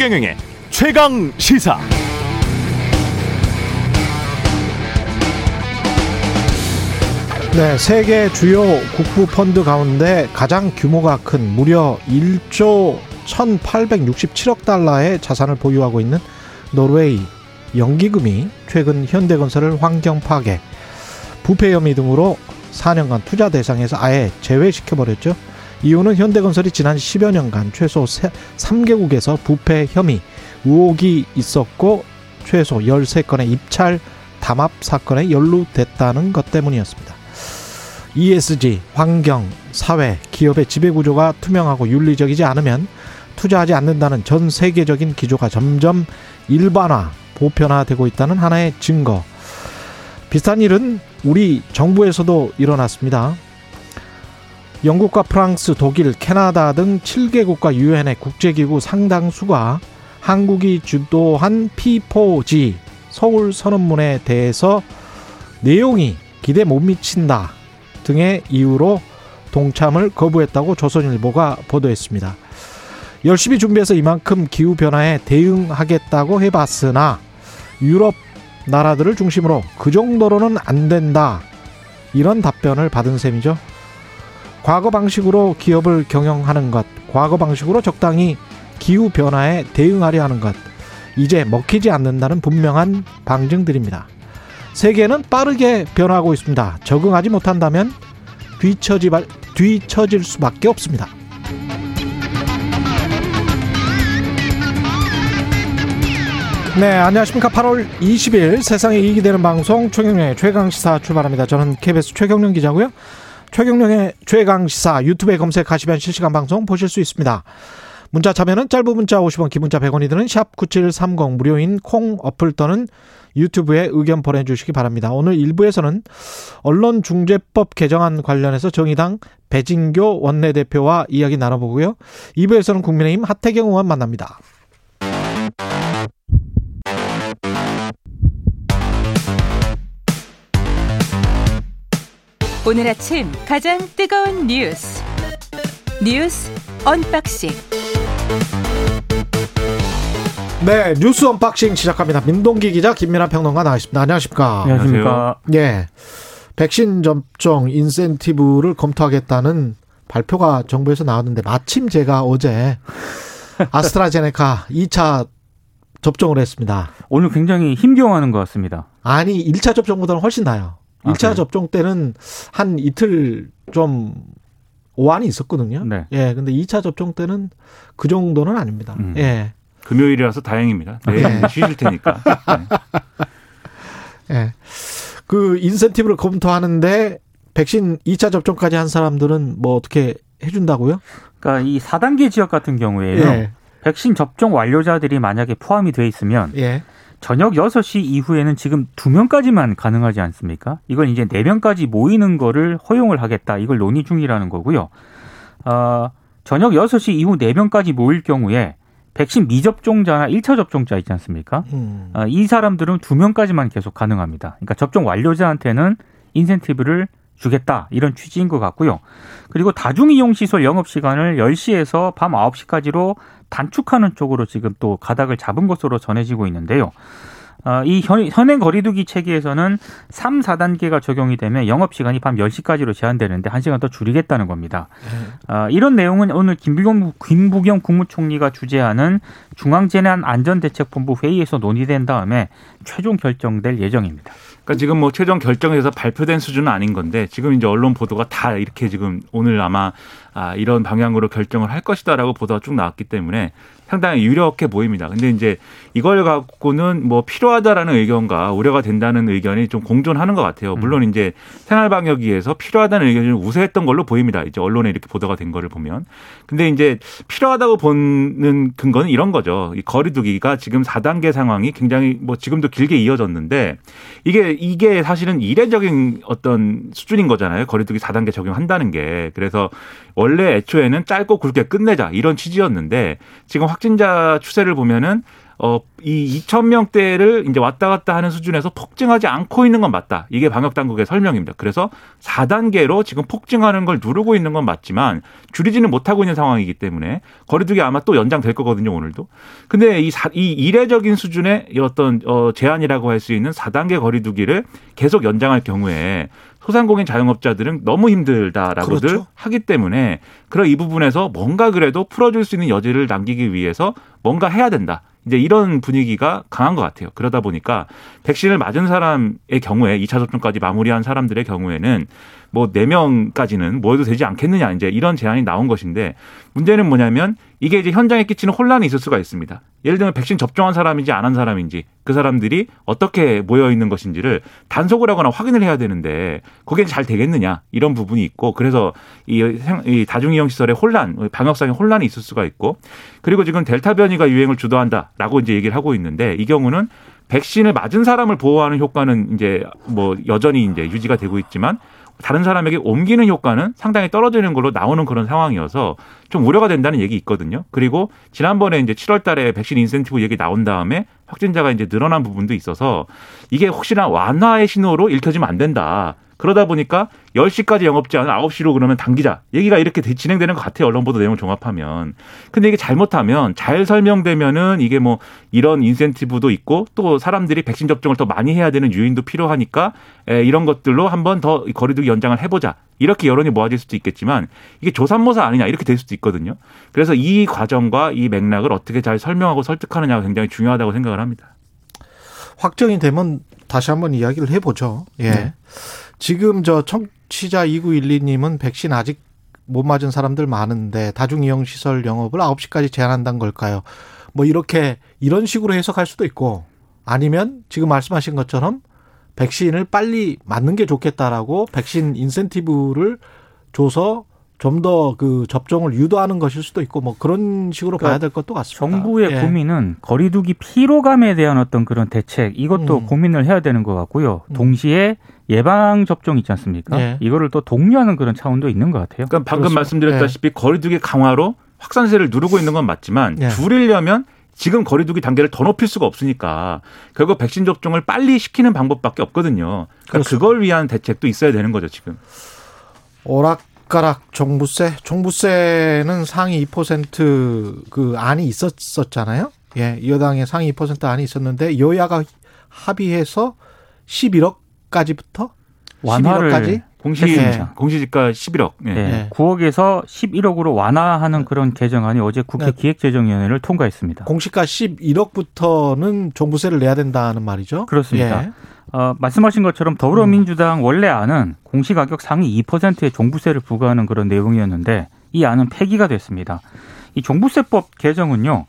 최경영의 최강 시사. 네, 세계 주요 국부 펀드 가운데 가장 규모가 큰 무려 1조 1,867억 달러의 자산을 보유하고 있는 노르웨이 연기금이 최근 현대건설을 환경 파괴, 부패 혐의 등으로 4년간 투자 대상에서 아예 제외시켜 버렸죠. 이유는 현대건설이 지난 10여 년간 최소 3개국에서 부패 혐의, 의혹이 있었고 최소 13건의 입찰 담합 사건에 연루됐다는 것 때문이었습니다. ESG, 환경, 사회, 기업의 지배구조가 투명하고 윤리적이지 않으면 투자하지 않는다는 전 세계적인 기조가 점점 일반화, 보편화되고 있다는 하나의 증거. 비슷한 일은 우리 정부에서도 일어났습니다. 영국과 프랑스, 독일, 캐나다 등 7개국과 유엔의 국제기구 상당수가 한국이 주도한 P4G 서울 선언문에 대해서 내용이 기대 못 미친다 등의 이유로 동참을 거부했다고 조선일보가 보도했습니다. 열심히 준비해서 이만큼 기후변화에 대응하겠다고 해봤으나 유럽 나라들을 중심으로 그 정도로는 안 된다. 이런 답변을 받은 셈이죠. 과거 방식으로 기업을 경영하는 것, 과거 방식으로 적당히 기후 변화에 대응하려 하는 것, 이제 먹히지 않는다는 분명한 방증들입니다. 세계는 빠르게 변화하고 있습니다. 적응하지 못한다면 뒤처지, 뒤처질 수밖에 없습니다. 네, 안녕하십니까. 8월 20일 세상에 이익이 되는 방송 최경련의 최강시사 출발합니다. 저는 KBS 최경련 기자고요. 최경련의 최강 시사 유튜브에 검색하시면 실시간 방송 보실 수 있습니다. 문자 참여는 짧은 문자 50원, 긴 문자 100원이 드는 샵 9730 무료인 콩 어플 또는 유튜브에 의견 보내주시기 바랍니다. 오늘 1부에서는 언론중재법 개정안 관련해서 정의당 배진교 원내대표와 이야기 나눠보고요. 2부에서는 국민의힘 하태경 의원 만납니다. 오늘 아침 가장 뜨거운 뉴스 뉴스 언박싱 네 뉴스 언박싱 시작합니다. 민동기 기자 김민아 평론가 나와있습니다. 안녕하십니까? 안녕하십니까? 예, 백신 접종 인센티브를 검토하겠다는 발표가 정부에서 나왔는데 마침 제가 어제 아스트라제네카 2차 접종을 했습니다. 오늘 굉장히 힘겨워하는 것 같습니다. 아니 1차 접종보다는 훨씬 나아요. 1차 아, 접종 때는 한 이틀 좀 오한이 있었거든요. 네. 예, 근데 2차 접종 때는 그 정도는 아닙니다. 음. 예. 금요일이라서 다행입니다. 내일 네. 쉬실 테니까. 네. 예. 그 인센티브를 검토하는데 백신 2차 접종까지 한 사람들은 뭐 어떻게 해준다고요? 그러니까 이 4단계 지역 같은 경우에요. 예. 백신 접종 완료자들이 만약에 포함이 돼 있으면 예. 저녁 6시 이후에는 지금 2명까지만 가능하지 않습니까? 이걸 이제 4명까지 모이는 거를 허용을 하겠다. 이걸 논의 중이라는 거고요. 어, 저녁 6시 이후 4명까지 모일 경우에 백신 미접종자나 1차 접종자 있지 않습니까? 음. 어, 이 사람들은 2명까지만 계속 가능합니다. 그러니까 접종 완료자한테는 인센티브를 주겠다. 이런 취지인 것 같고요. 그리고 다중이용시설 영업시간을 10시에서 밤 9시까지로 단축하는 쪽으로 지금 또 가닥을 잡은 것으로 전해지고 있는데요. 어, 이 현, 현행 거리두기 체계에서는 3, 4단계가 적용이 되면 영업시간이 밤 10시까지로 제한되는데 1시간 더 줄이겠다는 겁니다. 어, 이런 내용은 오늘 김부겸, 김부겸 국무총리가 주재하는 중앙재난안전대책본부 회의에서 논의된 다음에 최종 결정될 예정입니다. 그러니까 지금 뭐 최종 결정에서 발표된 수준은 아닌 건데 지금 이제 언론 보도가 다 이렇게 지금 오늘 아마 아, 이런 방향으로 결정을 할 것이다라고 보도가 쭉 나왔기 때문에 상당히 유력해 보입니다. 근데 이제 이걸 갖고는 뭐 필요하다라는 의견과 우려가 된다는 의견이 좀 공존하는 것 같아요. 물론 이제 생활 방역위에서 필요하다는 의견이 좀 우세했던 걸로 보입니다. 이제 언론에 이렇게 보도가 된 거를 보면. 근데 이제 필요하다고 보는 근거는 이런 거죠. 이 거리두기가 지금 4단계 상황이 굉장히 뭐 지금도 길게 이어졌는데 이게 이게 사실은 이례적인 어떤 수준인 거잖아요. 거리두기 4단계 적용한다는 게. 그래서 원래 애초에는 짧고 굵게 끝내자 이런 취지였는데 지금 확진자 추세를 보면은 어, 이 2천 명대를 이제 왔다 갔다 하는 수준에서 폭증하지 않고 있는 건 맞다. 이게 방역 당국의 설명입니다. 그래서 4단계로 지금 폭증하는 걸 누르고 있는 건 맞지만 줄이지는 못하고 있는 상황이기 때문에 거리두기 아마 또 연장될 거거든요, 오늘도. 근데 이, 사, 이 이례적인 수준의 어떤 어, 제한이라고 할 수 있는 4단계 거리두기를 계속 연장할 경우에 소상공인 자영업자들은 너무 힘들다라고들 그렇죠. 하기 때문에 그런 이 부분에서 뭔가 그래도 풀어줄 수 있는 여지를 남기기 위해서 뭔가 해야 된다. 이제 이런 분위기가 강한 것 같아요. 그러다 보니까 백신을 맞은 사람의 경우에 2차 접종까지 마무리한 사람들의 경우에는 뭐 4명까지는 뭐 해도 되지 않겠느냐 이제 이런 제안이 나온 것인데 문제는 뭐냐면 이게 이제 현장에 끼치는 혼란이 있을 수가 있습니다. 예를 들면 백신 접종한 사람인지 안 한 사람인지 그 사람들이 어떻게 모여 있는 것인지를 단속을 하거나 확인을 해야 되는데 그게 잘 되겠느냐 이런 부분이 있고 그래서 이 다중이용 시설의 혼란, 방역상의 혼란이 있을 수가 있고 그리고 지금 델타 변이가 유행을 주도한다라고 이제 얘기를 하고 있는데 이 경우는 백신을 맞은 사람을 보호하는 효과는 이제 뭐 여전히 이제 유지가 되고 있지만 다른 사람에게 옮기는 효과는 상당히 떨어지는 걸로 나오는 그런 상황이어서 좀 우려가 된다는 얘기 있거든요. 그리고 지난번에 이제 7월 달에 백신 인센티브 얘기 나온 다음에 확진자가 이제 늘어난 부분도 있어서 이게 혹시나 완화의 신호로 읽혀지면 안 된다. 그러다 보니까 10시까지 영업 제한 9시로 그러면 당기자. 얘기가 이렇게 돼- 진행되는 것 같아요. 언론 보도 내용을 종합하면. 근데 이게 잘못하면 잘 설명되면은 이게 뭐 이런 인센티브도 있고 또 사람들이 백신 접종을 더 많이 해야 되는 유인도 필요하니까 에, 이런 것들로 한번 더 거리두기 연장을 해보자. 이렇게 여론이 모아질 수도 있겠지만 이게 조삼모사 아니냐 이렇게 될 수도 있거든요. 그래서 이 과정과 이 맥락을 어떻게 잘 설명하고 설득하느냐가 굉장히 중요하다고 생각을 합니다. 확정이 되면 다시 한번 이야기를 해보죠. 예. 네. 지금 저 청취자 2912님은 백신 아직 못 맞은 사람들 많은데 다중이용 시설 영업을 9시까지 제한한다는 걸까요? 뭐 이렇게 이런 식으로 해석할 수도 있고 아니면 지금 말씀하신 것처럼 백신을 빨리 맞는 게 좋겠다라고 백신 인센티브를 줘서 좀 더 그 접종을 유도하는 것일 수도 있고 뭐 그런 식으로 그러니까 봐야 될 것도 같습니다. 정부의 예. 고민은 거리두기 피로감에 대한 어떤 그런 대책 이것도 음. 고민을 해야 되는 것 같고요. 음. 동시에 예방 접종 있지 않습니까? 예. 이거를 또 독려하는 그런 차원도 있는 것 같아요. 그러니까 방금 그렇습니다. 말씀드렸다시피 거리두기 강화로 확산세를 누르고 있는 건 맞지만 예. 줄이려면 지금 거리두기 단계를 더 높일 수가 없으니까 결국 백신 접종을 빨리 시키는 방법밖에 없거든요. 그러니까 그렇습니다. 그걸 위한 대책도 있어야 되는 거죠 지금. 오락 가락 종부세, 종부세는 상위 2%그 안이 있었었잖아요. 예, 여당의 상위 2% 안이 있었는데 여야가 합의해서 11억까지부터 완화를 11억까지 공시 네. 공시지가 11억. 예. 네. 네. 9억에서 11억으로 완화하는 그런 개정안이 어제 국회 네. 기획재정위원회를 통과했습니다. 공시가 11억부터는 종부세를 내야 된다는 말이죠. 그렇습니다. 예. 어, 말씀하신 것처럼 더불어민주당 원래 안은 공시가격 상위 2%의 종부세를 부과하는 그런 내용이었는데 이 안은 폐기가 됐습니다. 이 종부세법 개정은요.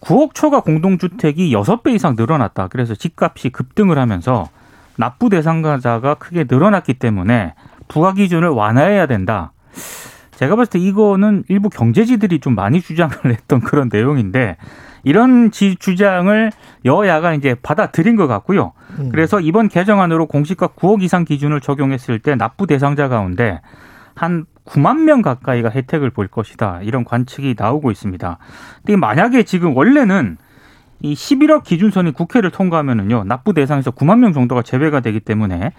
9억 초과 공동주택이 6배 이상 늘어났다. 그래서 집값이 급등을 하면서 납부 대상자가 크게 늘어났기 때문에 부과 기준을 완화해야 된다. 제가 봤을 때 이거는 일부 경제지들이 좀 많이 주장을 했던 그런 내용인데 이런 지 주장을 여야가 이제 받아들인 것 같고요. 음. 그래서 이번 개정안으로 공시가 9억 이상 기준을 적용했을 때 납부 대상자 가운데 한 9만 명 가까이가 혜택을 볼 것이다. 이런 관측이 나오고 있습니다. 근데 만약에 지금 원래는 이 11억 기준선이 국회를 통과하면은요, 납부 대상에서 9만 명 정도가 제외가 되기 때문에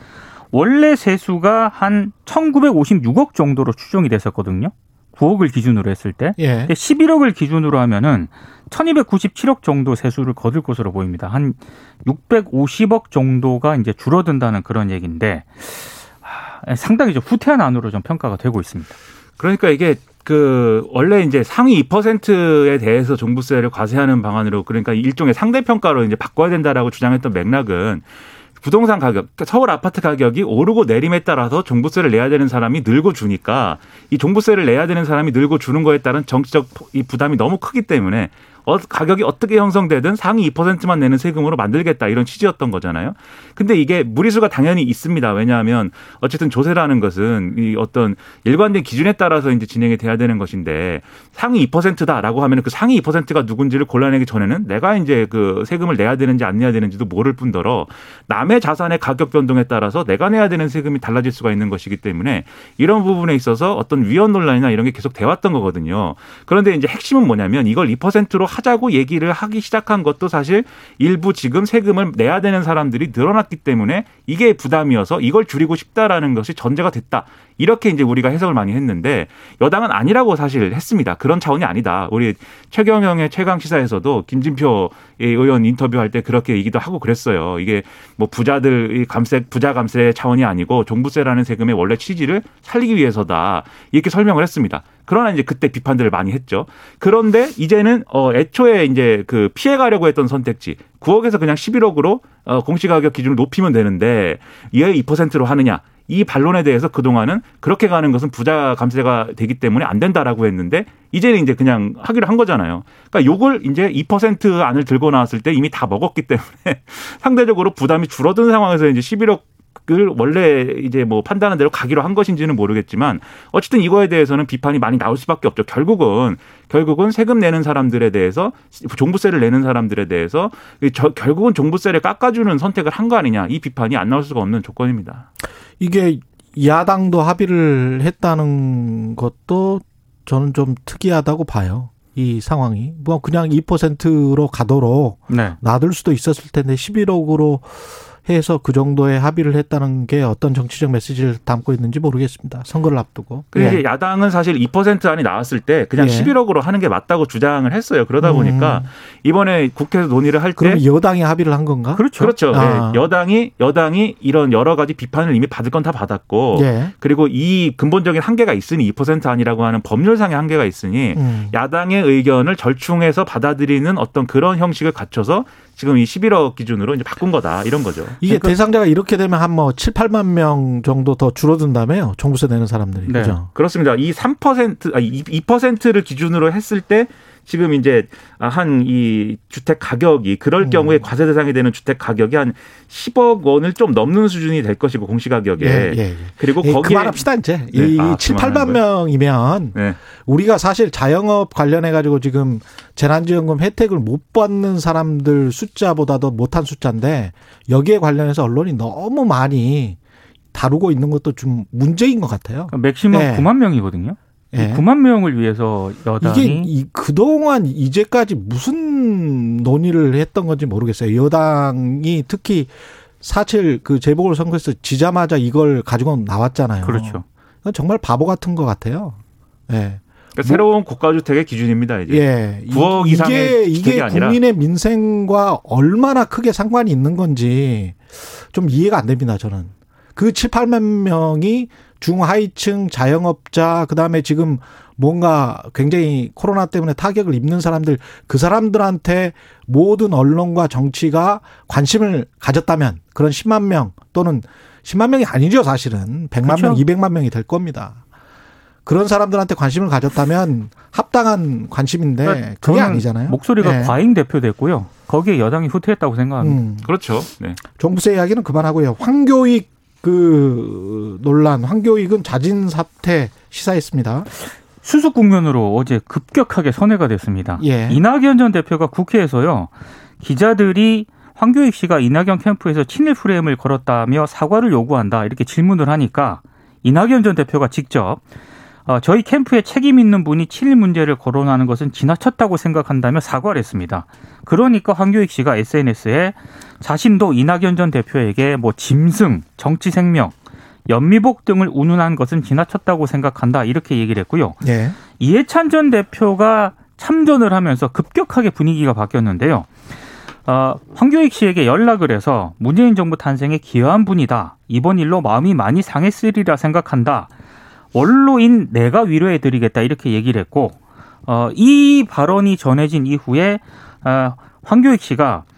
원래 세수가 한 1956억 정도로 추정이 됐었거든요. 9억을 기준으로 했을 때. 예. 근데 11억을 기준으로 하면은 1297억 정도 세수를 거둘 것으로 보입니다. 한 650억 정도가 이제 줄어든다는 그런 얘기인데 아, 상당히 좀 후퇴한 안으로 좀 평가가 되고 있습니다. 그러니까 이게 그 원래 이제 상위 2%에 대해서 종부세를 과세하는 방안으로 그러니까 일종의 상대 평가로 이제 바꿔야 된다라고 주장했던 맥락은 부동산 가격, 그러니까 서울 아파트 가격이 오르고 내림에 따라서 종부세를 내야 되는 사람이 늘고 주니까 이 종부세를 내야 되는 사람이 늘고 주는 거에 따른 정치적 이 부담이 너무 크기 때문에 어, 가격이 어떻게 형성되든 상위 2%만 내는 세금으로 만들겠다 이런 취지였던 거잖아요. 근데 이게 무리수가 당연히 있습니다. 왜냐하면 어쨌든 조세라는 것은 이 어떤 일관된 기준에 따라서 이제 진행이 돼야 되는 것인데 상위 2%다라고 하면 그 상위 2%가 누군지를 골라내기 전에는 내가 이제 그 세금을 내야 되는지 안 내야 되는지도 모를 뿐더러 남의 자산의 가격 변동에 따라서 내가 내야 되는 세금이 달라질 수가 있는 것이기 때문에 이런 부분에 있어서 어떤 위헌 논란이나 이런 게 계속 돼왔던 거거든요. 그런데 이제 핵심은 뭐냐면 이걸 2%로 하자고 얘기를 하기 시작한 것도 사실 일부 지금 세금을 내야 되는 사람들이 늘어났기 때문에 이게 부담이어서 이걸 줄이고 싶다라는 것이 전제가 됐다. 이렇게 이제 우리가 해석을 많이 했는데 여당은 아니라고 사실 했습니다. 그런 차원이 아니다. 우리 최경영의 최강 시사에서도 김진표 의원 인터뷰할 때 그렇게 얘기도 하고 그랬어요. 이게 뭐 부자들 감세 부자 감세 차원이 아니고 종부세라는 세금의 원래 취지를 살리기 위해서다. 이렇게 설명을 했습니다. 그러나 이제 그때 비판들을 많이 했죠. 그런데 이제는 어 애초에 이제 그 피해 가려고 했던 선택지 9억에서 그냥 11억으로 어 공시 가격 기준을 높이면 되는데 왜 2%로 하느냐. 이 반론에 대해서 그동안은 그렇게 가는 것은 부자 감세가 되기 때문에 안 된다라고 했는데 이제는 이제 그냥 하기로 한 거잖아요. 그러니까 요걸 이제 2% 안을 들고 나왔을 때 이미 다 먹었기 때문에 상대적으로 부담이 줄어든 상황에서 이제 11억 을 원래 이제 뭐 판단한 대로 가기로 한 것인지는 모르겠지만 어쨌든 이거에 대해서는 비판이 많이 나올 수밖에 없죠. 결국은 결국은 세금 내는 사람들에 대해서 종부세를 내는 사람들에 대해서 결국은 종부세를 깎아주는 선택을 한 거 아니냐 이 비판이 안 나올 수가 없는 조건입니다. 이게 야당도 합의를 했다는 것도 저는 좀 특이하다고 봐요. 이 상황이 뭐 그냥 2%로 가도록 네. 놔둘 수도 있었을 텐데 11억으로 해서 그 정도의 합의를 했다는 게 어떤 정치적 메시지를 담고 있는지 모르겠습니다. 선거를 앞두고. 그래서 예. 야당은 사실 2% 안이 나왔을 때 그냥 예. 11억으로 하는 게 맞다고 주장을 했어요. 그러다 음. 보니까 이번에 국회에서 논의를 할 때. 여당이 합의를 한 건가? 그렇죠. 그렇죠. 아. 네. 여당이 여당이 이런 여러 가지 비판을 이미 받을 건 다 받았고 예. 그리고 이 근본적인 한계가 있으니 2% 아니라고 하는 법률상의 한계가 있으니 음. 야당의 의견을 절충해서 받아들이는 어떤 그런 형식을 갖춰서 지금 이 11억 기준으로 이제 바꾼 거다 이런 거죠. 이게 그러니까 대상자가 이렇게 되면 한 뭐 7, 8만 명 정도 더 줄어든다며요. 종부세 내는 사람들이. 네. 그죠? 그렇습니다. 이 3%, 아니 2%를 기준으로 했을 때 지금 이제 한 이 주택 가격이 그럴 음. 경우에 과세 대상이 되는 주택 가격이 한 10억 원을 좀 넘는 수준이 될 것이고 공시 가격에 예, 예, 예. 그리고 예, 거기에 그만합시다 이제 네. 이 아, 7, 8만 명이면 네. 우리가 사실 자영업 관련해 가지고 지금 재난지원금 혜택을 못 받는 사람들 숫자보다도 못한 숫자인데 여기에 관련해서 언론이 너무 많이 다루고 있는 것도 좀 문제인 것 같아요. 그러니까 맥시멈 네. 9만 명이거든요. 예. 9만 명을 위해서 여당이 이게 그동안 이제까지 무슨 논의를 했던 건지 모르겠어요. 여당이 특히 사실 그 재보궐 선거에서 지자마자 이걸 가지고 나왔잖아요. 그렇죠. 정말 바보 같은 것 같아요. 예. 그러니까 뭐, 새로운 국가주택의 기준입니다. 이제 예. 9억 이상의 이게, 이게 국민의 민생과 얼마나 크게 상관이 있는 건지 좀 이해가 안 됩니다. 저는 그 7, 8만 명이 중하위층 자영업자 그다음에 지금 뭔가 굉장히 코로나 때문에 타격을 입는 사람들 그 사람들한테 모든 언론과 정치가 관심을 가졌다면 그런 10만 명 또는 10만 명이 아니죠 사실은 100만 그렇죠. 명, 200만 명이 될 겁니다. 그런 사람들한테 관심을 가졌다면 합당한 관심인데 그러니까 그게 아니잖아요. 목소리가 네. 과잉 대표됐고요. 거기에 여당이 후퇴했다고 생각합니다. 음. 그렇죠. 네. 종부세 이야기는 그만하고요. 황교익 그 논란 황교익은 자진 사퇴 시사했습니다. 수습 국면으로 어제 급격하게 선회가 됐습니다. 예. 이낙연 전 대표가 국회에서요 기자들이 황교익 씨가 이낙연 캠프에서 친일 프레임을 걸었다며 사과를 요구한다 이렇게 질문을 하니까 이낙연 전 대표가 직접 어, 저희 캠프에 책임 있는 분이 친일 문제를 거론하는 것은 지나쳤다고 생각한다며 사과를 했습니다. 그러니까 황교익 씨가 SNS에 자신도 이낙연 전 대표에게 뭐 짐승, 정치 생명, 연미복 등을 운운한 것은 지나쳤다고 생각한다 이렇게 얘기를 했고요. 네. 이해찬 전 대표가 참전을 하면서 급격하게 분위기가 바뀌었는데요. 어, 황교익 씨에게 연락을 해서 문재인 정부 탄생에 기여한 분이다. 이번 일로 마음이 많이 상했으리라 생각한다. 원로인 내가 위로해드리겠다 이렇게 얘기를 했고 어, 이 발언이 전해진 이후에 어, 황교익 씨가 어,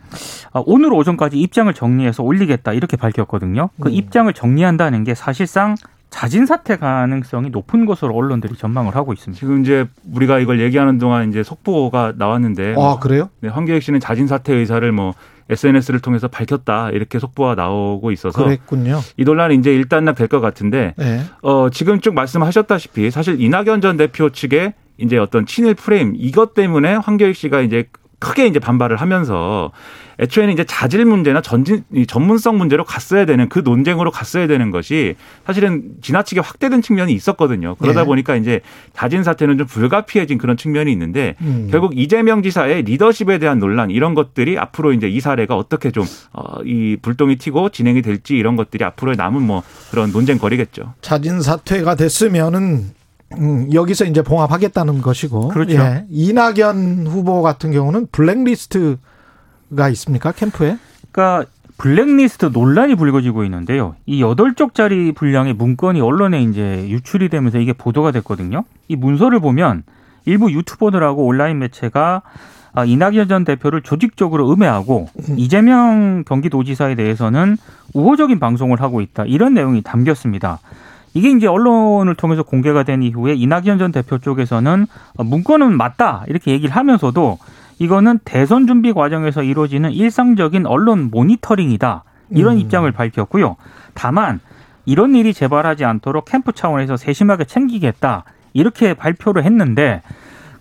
오늘 오전까지 입장을 정리해서 올리겠다 이렇게 밝혔거든요. 그 음. 입장을 정리한다는 게 사실상 자진 사퇴 가능성이 높은 것으로 언론들이 전망을 하고 있습니다. 지금 이제 우리가 이걸 얘기하는 동안 이제 속보가 나왔는데 아 그래요? 네, 황교익 씨는 자진 사퇴 의사를 뭐 SNS를 통해서 밝혔다 이렇게 속보가 나오고 있어서 그랬군요. 이 논란이 이제 일단락 될 것 같은데 네. 어, 지금 쭉 말씀하셨다시피 사실 이낙연 전 대표 측의 이제 어떤 친일 프레임 이것 때문에 황교익 씨가 이제 크게 이제 반발을 하면서 애초에는 이제 자질 문제나 전진 전문성 문제로 갔어야 되는 그 논쟁으로 갔어야 되는 것이 사실은 지나치게 확대된 측면이 있었거든요. 그러다 네. 보니까 이제 자진 사퇴는 좀 불가피해진 그런 측면이 있는데 음. 결국 이재명 지사의 리더십에 대한 논란 이런 것들이 앞으로 이제 이 사례가 어떻게 좀 어, 이 불똥이 튀고 진행이 될지 이런 것들이 앞으로의 남은 뭐 그런 논쟁거리겠죠. 자진 사퇴가 됐으면은 음, 여기서 이제 봉합하겠다는 것이고. 그렇죠. 예. 이낙연 후보 같은 경우는 블랙리스트가 있습니까 캠프에? 그러니까 블랙리스트 논란이 불거지고 있는데요. 이 여덟 쪽짜리 분량의 문건이 언론에 이제 유출이 되면서 이게 보도가 됐거든요. 이 문서를 보면 일부 유튜버들하고 온라인 매체가 아, 이낙연 전 대표를 조직적으로 음해하고 이재명 경기도지사에 대해서는 우호적인 방송을 하고 있다. 이런 내용이 담겼습니다. 이게 이제 언론을 통해서 공개가 된 이후에 이낙연 전 대표 쪽에서는 어, 문건은 맞다 이렇게 얘기를 하면서도 이거는 대선 준비 과정에서 이루어지는 일상적인 언론 모니터링이다 이런 음. 입장을 밝혔고요. 다만 이런 일이 재발하지 않도록 캠프 차원에서 세심하게 챙기겠다 이렇게 발표를 했는데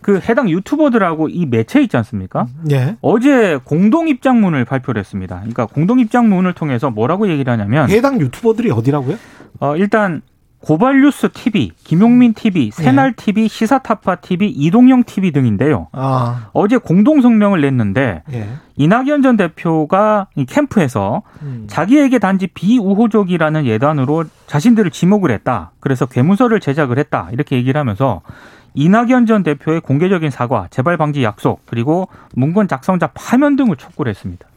그 해당 유튜버들하고 이 매체 있지 않습니까? 예. 어제 공동 입장문을 발표를 했습니다. 그러니까 공동 입장문을 통해서 뭐라고 얘기를 하냐면 해당 유튜버들이 어디라고요? 어, 일단 고발뉴스 TV, 김용민 TV, 새날 TV, 시사타파 TV, 이동영 TV 등인데요. 아, 어제 공동 성명을 냈는데 예. 이낙연 전 대표가 이 캠프에서 음. 자기에게 단지 비우호적이라는 예단으로 자신들을 지목을 했다. 그래서 괴문서를 제작을 했다. 이렇게 얘기를 하면서 이낙연 전 대표의 공개적인 사과, 재발 방지 약속, 그리고 문건 작성자 파면 등을 촉구를 했습니다.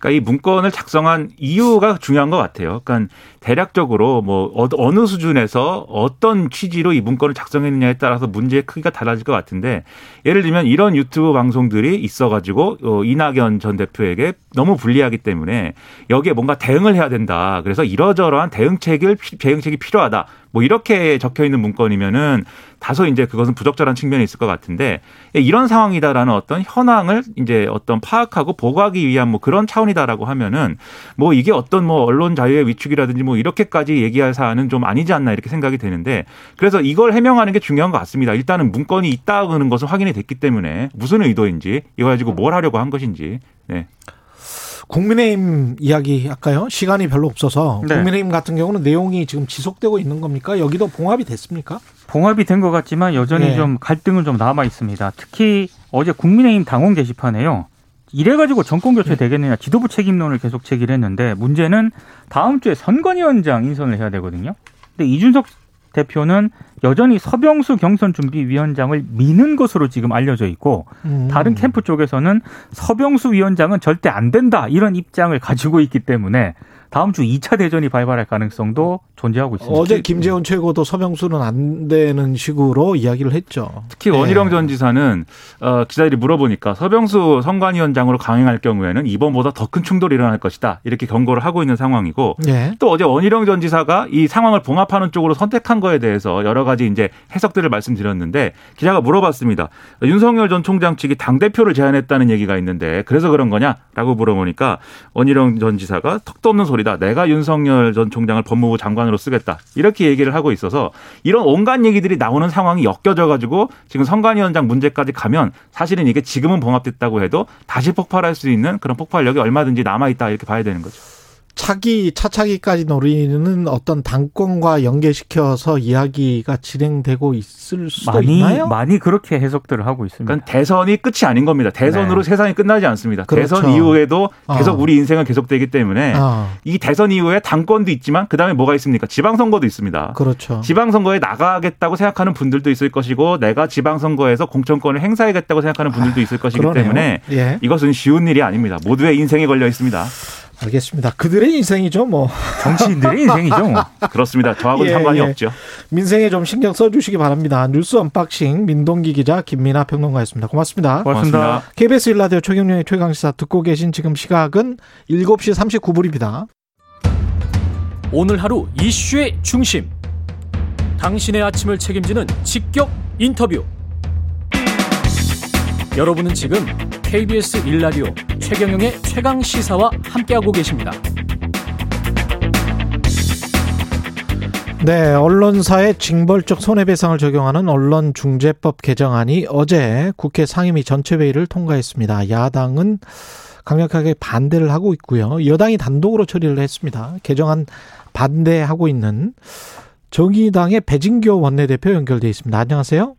그러니까 이 문건을 작성한 이유가 중요한 것 같아요. 그러니까 대략적으로 뭐 어- 어느 수준에서 어떤 취지로 이 문건을 작성했느냐에 따라서 문제의 크기가 달라질 것 같은데 예를 들면 이런 유튜브 방송들이 있어가지고 어, 이낙연 전 대표에게 너무 불리하기 때문에 여기에 뭔가 대응을 해야 된다. 그래서 이러저러한 대응책을 피- 대응책이 필요하다. 뭐 이렇게 적혀 있는 문건이면은 다소 이제 그것은 부적절한 측면이 있을 것 같은데 이런 상황이다라는 어떤 현황을 이제 어떤 파악하고 보고하기 위한 뭐 그런 차원이다라고 하면은 뭐 이게 어떤 뭐 언론 자유의 위축이라든지 뭐 이렇게까지 얘기할 사안은 좀 아니지 않나 이렇게 생각이 되는데 그래서 이걸 해명하는 게 중요한 것 같습니다. 일단은 문건이 있다는 것은 확인이 됐기 때문에 무슨 의도인지 이거 가지고 뭘 하려고 한 것인지 네. 국민의힘 이야기 할까요? 시간이 별로 없어서 네. 국민의힘 같은 경우는 내용이 지금 지속되고 있는 겁니까? 여기도 봉합이 됐습니까? 봉합이 된 것 같지만 여전히 네. 좀 갈등은 좀 남아 있습니다. 특히 어제 국민의힘 당원 게시판에요. 이래가지고 정권 교체 되겠느냐 지도부 책임론을 계속 제기를 했는데 문제는 다음 주에 선관위원장 인선을 해야 되거든요. 근데 이준석 대표는 여전히 서병수 경선 준비 위원장을 미는 것으로 지금 알려져 있고 음. 다른 캠프 쪽에서는 서병수 위원장은 절대 안 된다 이런 입장을 가지고 있기 때문에 다음 주 2차 대전이 발발할 가능성도 존재하고 있습니다. 어제 김재원 최고도 서병수는 안 되는 식으로 이야기를 했죠. 특히 네. 원희룡 전 지사는 어, 기자들이 물어보니까 서병수 선관위원장으로 강행할 경우에는 이번보다 더 큰 충돌이 일어날 것이다 이렇게 경고를 하고 있는 상황이고 예. 또 어제 원희룡 전 지사가 이 상황을 봉합하는 쪽으로 선택한 거에 대해서 여러 가지 이제 해석들을 말씀드렸는데 기자가 물어봤습니다. 윤석열 전 총장 측이 당 대표를 제안했다는 얘기가 있는데 그래서 그런 거냐라고 물어보니까 원희룡 전 지사가 턱도 없는 소리 다. 내가 윤석열 전 총장을 법무부 장관으로 쓰겠다 이렇게 얘기를 하고 있어서 이런 온갖 얘기들이 나오는 상황이 엮여져 가지고 지금 선관위원장 문제까지 가면 사실은 이게 지금은 봉합됐다고 해도 다시 폭발할 수 있는 그런 폭발력이 얼마든지 남아 있다 이렇게 봐야 되는 거죠. 차기 차차기까지 노리는 어떤 당권과 연계시켜서 이야기가 진행되고 있을 수도 많이 있나요? 많이 그렇게 해석들을 하고 있습니다. 그러니까 대선이 끝이 아닌 겁니다. 대선으로 네. 세상이 끝나지 않습니다. 그렇죠. 대선 이후에도 계속 어. 우리 인생은 계속되기 때문에 아, 이 대선 이후에 당권도 있지만 그다음에 뭐가 있습니까? 지방선거도 있습니다. 그렇죠. 지방선거에 나가겠다고 생각하는 분들도 있을 것이고 내가 지방선거에서 공천권을 행사하겠다고 생각하는 분들도 있을 것이기 그러네요. 때문에 예. 이것은 쉬운 일이 아닙니다. 모두의 인생에 걸려 있습니다. 알겠습니다. 그들의 인생이죠, 뭐. 정치인들의 인생이죠. 뭐. 그렇습니다. 저하고는 예, 상관이 예. 없죠. 민생에 좀 신경 써주시기 바랍니다. 뉴스 언박싱 민동기 기자 김민아 평론가였습니다. 고맙습니다. 고맙습니다. KBS 일라디오 최경영의 최강시사 듣고 계신 지금 시각은 7시 39분입니다. 오늘 하루 이슈의 중심. 당신의 아침을 책임지는 직격 인터뷰. 여러분은 지금 KBS 일라디오 최경영의 최강 시사와 함께하고 계십니다. 네, 언론사의 징벌적 손해배상을 적용하는 언론중재법 개정안이 어제 국회 상임위 전체 회의를 통과했습니다. 야당은 강력하게 반대를 하고 있고요. 여당이 단독으로 처리를 했습니다. 개정안 반대하고 있는 정의당의 배진교 원내대표 연결돼 있습니다. 안녕하세요.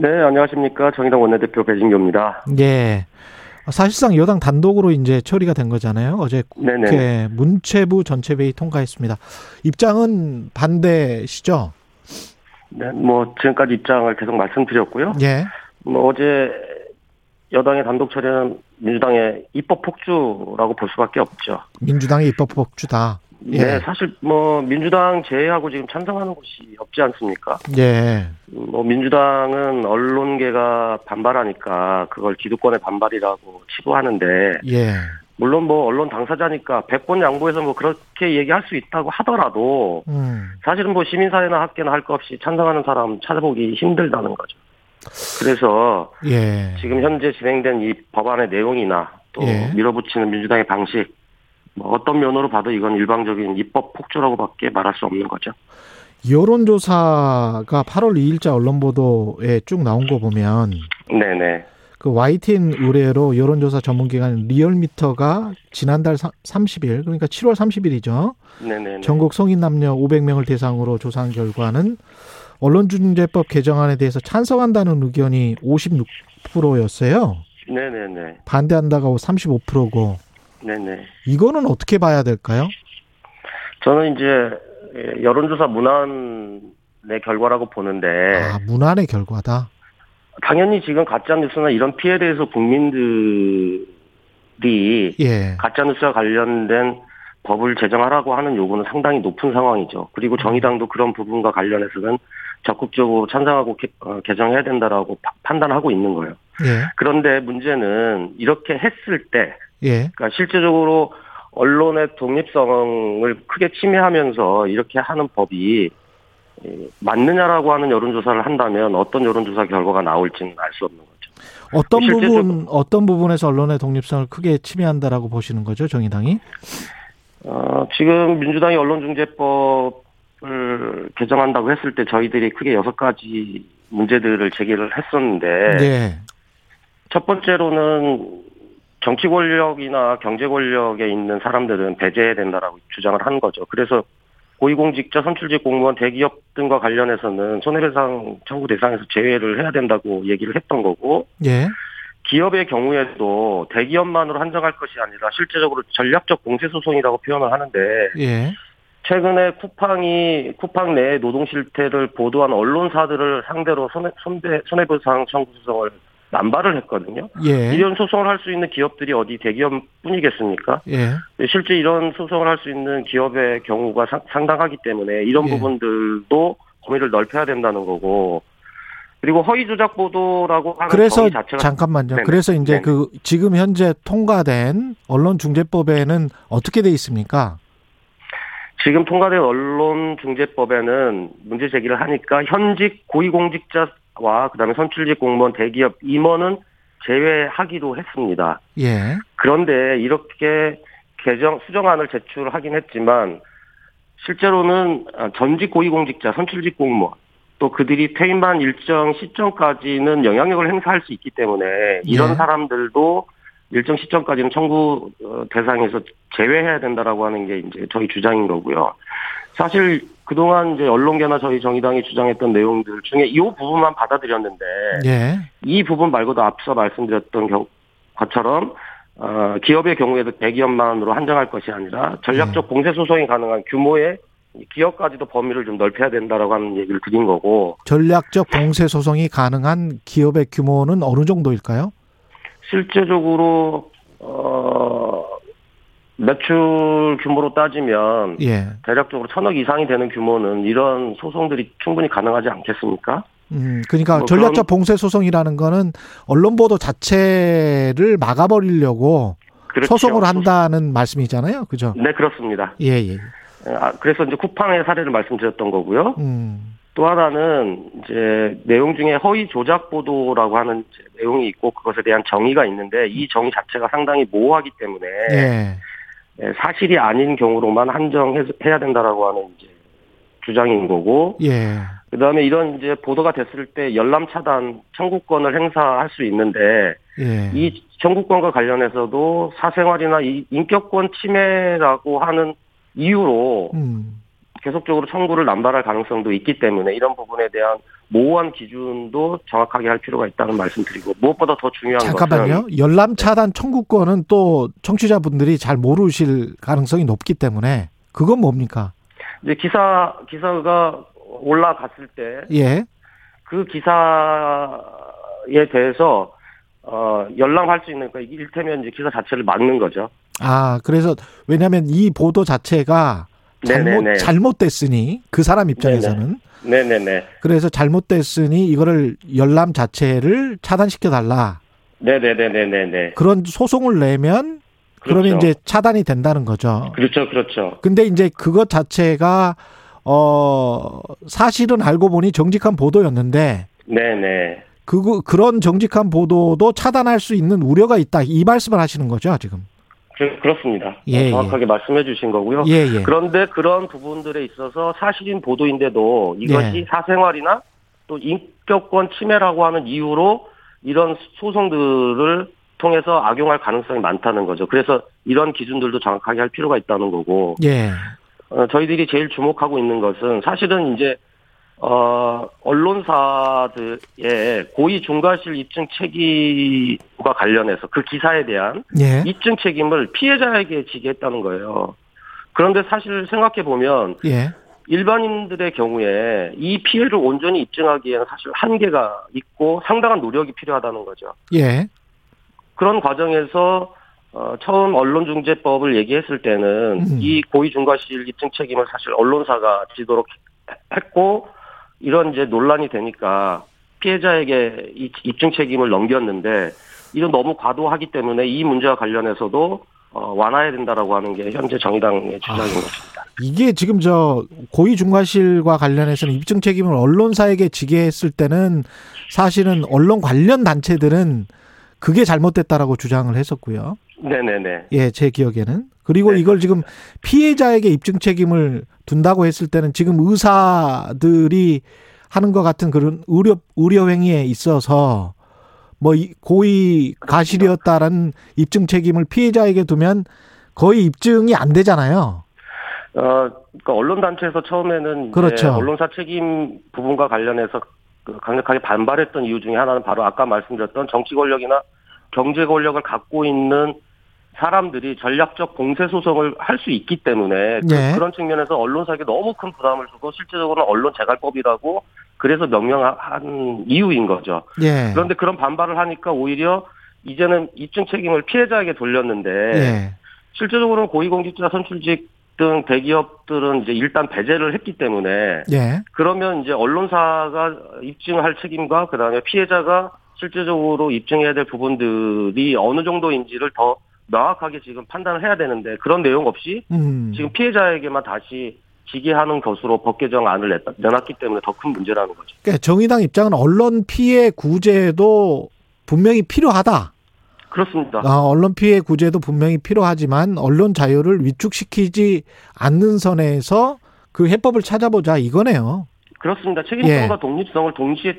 네, 안녕하십니까. 정의당 원내대표 배진교입니다. 예. 사실상 여당 단독으로 이제 처리가 된 거잖아요. 어제 국회 네네. 문체부 전체회의 통과했습니다. 입장은 반대시죠? 네, 뭐 지금까지 입장을 계속 말씀드렸고요. 예. 뭐 어제 여당의 단독 처리는 민주당의 입법 폭주라고 볼 수밖에 없죠. 민주당의 입법 폭주다. 예. 네, 사실 뭐 민주당 제외하고 지금 찬성하는 곳이 없지 않습니까? 예. 뭐 민주당은 언론계가 반발하니까 그걸 기득권의 반발이라고 치부하는데 예. 물론 뭐 언론 당사자니까 100번 양보해서 뭐 그렇게 얘기할 수 있다고 하더라도 음. 사실은 뭐 시민사회나 학계나 할것 없이 찬성하는 사람 찾아보기 힘들다는 거죠. 그래서 예. 지금 현재 진행된 이 법안의 내용이나 또 예. 밀어붙이는 민주당의 방식 뭐 어떤 면으로 봐도 이건 일방적인 입법 폭주라고밖에 말할 수 없는 거죠. 여론조사가 8월 2일자 언론 보도에 쭉 나온 거 보면 네네. 그 YTN 의뢰로 여론조사 전문기관 리얼미터가 지난달 30일 그러니까 7월 30일이죠. 네네. 전국 성인 남녀 500명을 대상으로 조사한 결과는 언론중재법 개정안에 대해서 찬성한다는 의견이 56%였어요. 네네네. 반대한다가 35%고 네네. 이거는 어떻게 봐야 될까요? 저는 이제 여론조사 문안의 결과라고 보는데 아, 문안의 결과다. 당연히 지금 가짜 뉴스나 이런 피해에 대해서 국민들이 예. 가짜 뉴스와 관련된 법을 제정하라고 하는 요구는 상당히 높은 상황이죠. 그리고 정의당도 그런 부분과 관련해서는 적극적으로 찬성하고 개, 어, 개정해야 된다라고 파- 판단하고 있는 거예요. 예. 그런데 문제는 이렇게 했을 때, 예. 그러니까 실제적으로 언론의 독립성을 크게 침해하면서 이렇게 하는 법이 이, 맞느냐라고 하는 여론조사를 한다면 어떤 여론조사 결과가 나올지는 알 수 없는 거죠. 어떤 부분 어떤 부분에서 언론의 독립성을 크게 침해한다라고 보시는 거죠, 정의당이? 어, 지금 민주당이 언론중재법을 개정한다고 했을 때 저희들이 크게 여섯 가지 문제들을 제기를 했었는데 네. 첫 번째로는 정치 권력이나 경제 권력에 있는 사람들은 배제해야 된다라고 주장을 한 거죠. 그래서 고위공직자, 선출직 공무원, 대기업 등과 관련해서는 손해배상 청구 대상에서 제외를 해야 된다고 얘기를 했던 거고 예. 기업의 경우에도 대기업만으로 한정할 것이 아니라 실제적으로 전략적 공세 소송이라고 표현을 하는데 예. 최근에 쿠팡이 쿠팡 내 노동 실태를 보도한 언론사들을 상대로 손해, 손배, 손해배상 청구 소송을 남발을 했거든요. 예. 이런 소송을 할 수 있는 기업들이 어디 대기업뿐이겠습니까? 예. 실제 이런 소송을 할 수 있는 기업의 경우가 상, 상당하기 때문에 이런 예. 부분들도 범위를 넓혀야 된다는 거고 그리고 허위 조작 보도라고 하는 그래서 자체가 잠깐만요. 네네. 그래서 이제 네네. 그 지금 현재 통과된 언론중재법에는 어떻게 돼 있습니까? 지금 통과된 언론중재법에는 문제 제기를 하니까 현직 고위공직자 와 그다음에 선출직 공무원, 대기업 임원은 제외하기로 했습니다. 예. 그런데 이렇게 개정 수정안을 제출하긴 했지만 실제로는 아, 전직 고위공직자, 선출직 공무원 또 그들이 퇴임한 일정 시점까지는 영향력을 행사할 수 있기 때문에 이런 예. 사람들도 일정 시점까지는 청구 어, 대상에서 제외해야 된다라고 하는 게 이제 저희 주장인 거고요. 사실 그동안 이제 언론계나 저희 정의당이 주장했던 내용들 중에 이 부분만 받아들였는데 예. 이 부분 말고도 앞서 말씀드렸던 경- 것처럼 어, 기업의 경우에도 대기업만으로 한정할 것이 아니라 전략적 공세 소송이 가능한 규모의 기업까지도 범위를 좀 넓혀야 된다라고 하는 얘기를 드린 거고 전략적 공세 소송이 가능한 기업의 규모는 어느 정도일까요? 실제적으로 어, 매출 규모로 따지면 예. 대략적으로 천억 이상이 되는 규모는 이런 소송들이 충분히 가능하지 않겠습니까? 음, 그러니까 뭐 전략적 봉쇄 소송이라는 거는 언론 보도 자체를 막아버리려고 그렇죠. 소송을 한다는 말씀이잖아요. 그죠? 네 그렇습니다. 예, 예. 아, 그래서 이제 쿠팡의 사례를 말씀드렸던 거고요. 음, 또 하나는 이제 내용 중에 허위 조작 보도라고 하는 내용이 있고 그것에 대한 정의가 있는데 이 정의 자체가 상당히 모호하기 때문에 예. 예, 사실이 아닌 경우로만 한정해야 된다라고 하는 이제 주장인 거고 예. 그 다음에 이런 이제 보도가 됐을 때 열람 차단 청구권을 행사할 수 있는데 예. 이 청구권과 관련해서도 사생활이나 이 인격권 침해라고 하는 이유로 음. 계속적으로 청구를 남발할 가능성도 있기 때문에 이런 부분에 대한 모호한 기준도 정확하게 할 필요가 있다는 말씀드리고 무엇보다 더 중요한 잠깐만요. 것은 열람 차단 청구권은 또 청취자분들이 잘 모르실 가능성이 높기 때문에 그건 뭡니까? 이제 기사 기사가 올라갔을 때 예. 그 기사에 대해서 어 열람할 수 있는 그러니까 일테면 이제 기사 자체를 막는 거죠. 아, 그래서 왜냐하면 이 보도 자체가 네네네. 잘못됐으니 그 사람 입장에서는 네네네. 그래서 잘못됐으니 이거를 열람 자체를 차단시켜 달라 네네네네네네. 그런 소송을 내면 그러면 그렇죠. 이제 차단이 된다는 거죠. 그렇죠, 그렇죠. 근데 이제 그것 자체가 어 사실은 알고 보니 정직한 보도였는데 네네. 그 그런 정직한 보도도 차단할 수 있는 우려가 있다 이 말씀을 하시는 거죠 지금. 그, 그렇습니다. 예, 정확하게 말씀해 주신 거고요. 예 예. 그런데 그런 부분들에 있어서 사실인 보도인데도 이것이 예. 사생활이나 또 인격권 침해라고 하는 이유로 이런 소송들을 통해서 악용할 가능성이 많다는 거죠. 그래서 이런 기준들도 정확하게 할 필요가 있다는 거고, 예. 어, 저희들이 제일 주목하고 있는 것은 사실은 이제, 어, 언론사들의 고의 중과실 입증 책임과 관련해서 그 기사에 대한 예. 입증 책임을 피해자에게 지게 했다는 거예요. 그런데 사실 생각해 보면 예. 일반인들의 경우에 이 피해를 온전히 입증하기에는 사실 한계가 있고 상당한 노력이 필요하다는 거죠. 예. 그런 과정에서 어, 처음 언론중재법을 얘기했을 때는 음. 이 고의중과실 입증 책임을 사실 언론사가 지도록 했고 이런 이제 논란이 되니까 피해자에게 이 입증 책임을 넘겼는데 이건 너무 과도하기 때문에 이 문제와 관련해서도 어, 완화해야 된다라고 하는 게 현재 정의당의 주장인 아. 것입니다. 이게 지금 저 고의 중과실과 관련해서는 입증 책임을 언론사에게 지게 했을 때는 사실은 언론 관련 단체들은 그게 잘못됐다라고 주장을 했었고요. 네네네. 예, 제 기억에는. 그리고 네. 이걸 지금 피해자에게 입증 책임을 둔다고 했을 때는 지금 의사들이 하는 것 같은 그런 의료 의료 행위에 있어서 뭐 이- 고의 가실이었다라는 입증 책임을 피해자에게 두면 거의 입증이 안 되잖아요. 어, 그러니까 언론 단체에서 처음에는 그렇죠. 언론사 책임 부분과 관련해서 그 강력하게 반발했던 이유 중에 하나는 바로 아까 말씀드렸던 정치 권력이나 경제 권력을 갖고 있는 사람들이 전략적 공세 소송을 할 수 있기 때문에 네. 그, 런 측면에서 언론사에게 너무 큰 부담을 주고 실제적으로는 언론 재갈법이라고 그래서 명명한 이유인 거죠. 예. 그런데 그런 반발을 하니까 오히려 이제는 입증 책임을 피해자에게 돌렸는데 예. 실제적으로는 고위공직자 선출직 등 대기업들은 이제 일단 배제를 했기 때문에 예. 그러면 이제 언론사가 입증할 책임과 그다음에 피해자가 실제적으로 입증해야 될 부분들이 어느 정도인지를 더 명확하게 지금 판단을 해야 되는데 그런 내용 없이 음. 지금 피해자에게만 다시 지게 하는 것으로 법 개정안을 냈- 내놨기 때문에 더 큰 문제라는 거죠. 그러니까 정의당 입장은 언론 피해 구제도 분명히 필요하다. 그렇습니다. 아, 언론 피해 구제도 분명히 필요하지만 언론 자유를 위축시키지 않는 선에서 그 해법을 찾아보자 이거네요. 그렇습니다. 책임성과 예. 독립성을 동시에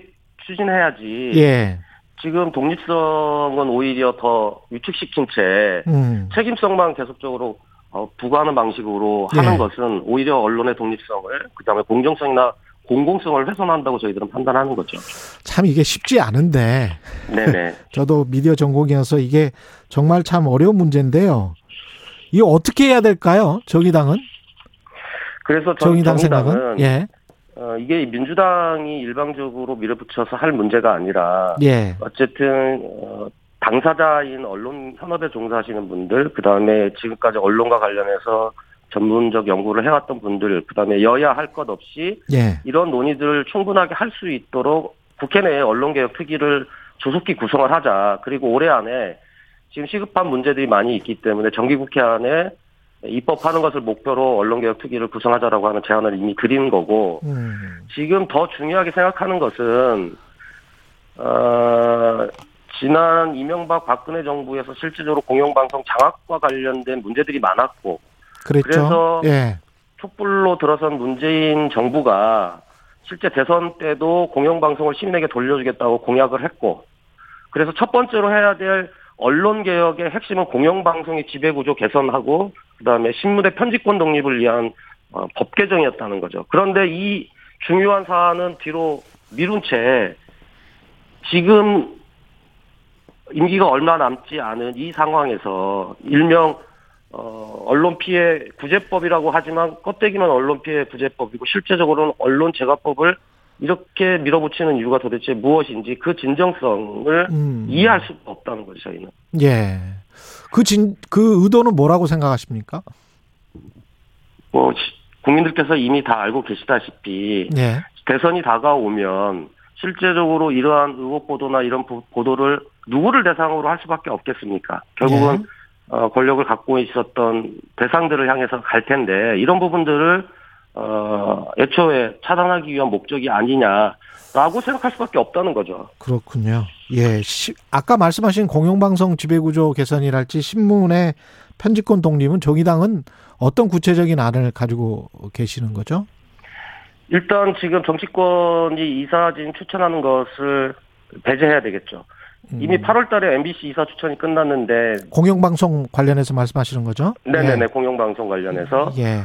추진해야지. 예. 지금 독립성은 오히려 더 위축시킨 채 음. 책임성만 계속적으로 어, 부과하는 방식으로 하는 예. 것은 오히려 언론의 독립성을 그다음에 공정성이나 공공성을 훼손한다고 저희들은 판단하는 거죠. 참 이게 쉽지 않은데 네네. 저도 미디어 전공이어서 이게 정말 참 어려운 문제인데요. 이거 어떻게 해야 될까요? 정의당은? 그래서 전 정의당 정의당은 생각은? 예. 어, 이게 민주당이 일방적으로 밀어붙여서 할 문제가 아니라 예. 어쨌든 어, 당사자인 언론 현업에 종사하시는 분들, 그 다음에 지금까지 언론과 관련해서 전문적 연구를 해왔던 분들, 그 다음에 여야 할 것 없이 예. 이런 논의들을 충분하게 할 수 있도록 국회 내에 언론개혁 특위를 조속히 구성을 하자. 그리고 올해 안에 지금 시급한 문제들이 많이 있기 때문에 정기국회 안에 입법하는 것을 목표로 언론개혁 특위를 구성하자라고 하는 제안을 이미 드린 거고 음. 지금 더 중요하게 생각하는 것은 어, 지난 이명박 박근혜 정부에서 실질적으로 공영방송 장악과 관련된 문제들이 많았고 그랬죠. 그래서 예. 촛불로 들어선 문재인 정부가 실제 대선 때도 공영방송을 시민에게 돌려주겠다고 공약을 했고 그래서 첫 번째로 해야 될 언론 개혁의 핵심은 공영방송의 지배구조 개선하고 그다음에 신문의 편집권 독립을 위한 어, 법 개정이었다는 거죠. 그런데 이 중요한 사안은 뒤로 미룬 채 지금 임기가 얼마 남지 않은 이 상황에서 일명 어, 언론 피해 구제법이라고 하지만 껍데기만 언론 피해 구제법이고 실제적으로는 언론 제과법을 이렇게 밀어붙이는 이유가 도대체 무엇인지 그 진정성을 음. 이해할 수가 없다는 거죠, 저희는. 예. 그 진, 그 의도는 뭐라고 생각하십니까? 뭐, 시- 국민들께서 이미 다 알고 계시다시피 예. 대선이 다가오면 실제적으로 이러한 의혹 보도나 이런 보- 보도를 누구를 대상으로 할 수밖에 없겠습니까? 결국은 어, 권력을 갖고 있었던 대상들을 향해서 갈 텐데 이런 부분들을 어, 애초에 차단하기 위한 목적이 아니냐 라고 생각할 수밖에 없다는 거죠. 그렇군요. 예. 시, 아까 말씀하신 공영방송 지배구조 개선이랄지 신문의 편집권 독립은 정의당은 어떤 구체적인 안을 가지고 계시는 거죠? 일단 지금 정치권이 이사진 추천하는 것을 배제해야 되겠죠. 이미 음. 8월 달에 MBC 이사 추천이 끝났는데 공영방송 관련해서 말씀하시는 거죠? 네네네 공영방송 관련해서 예.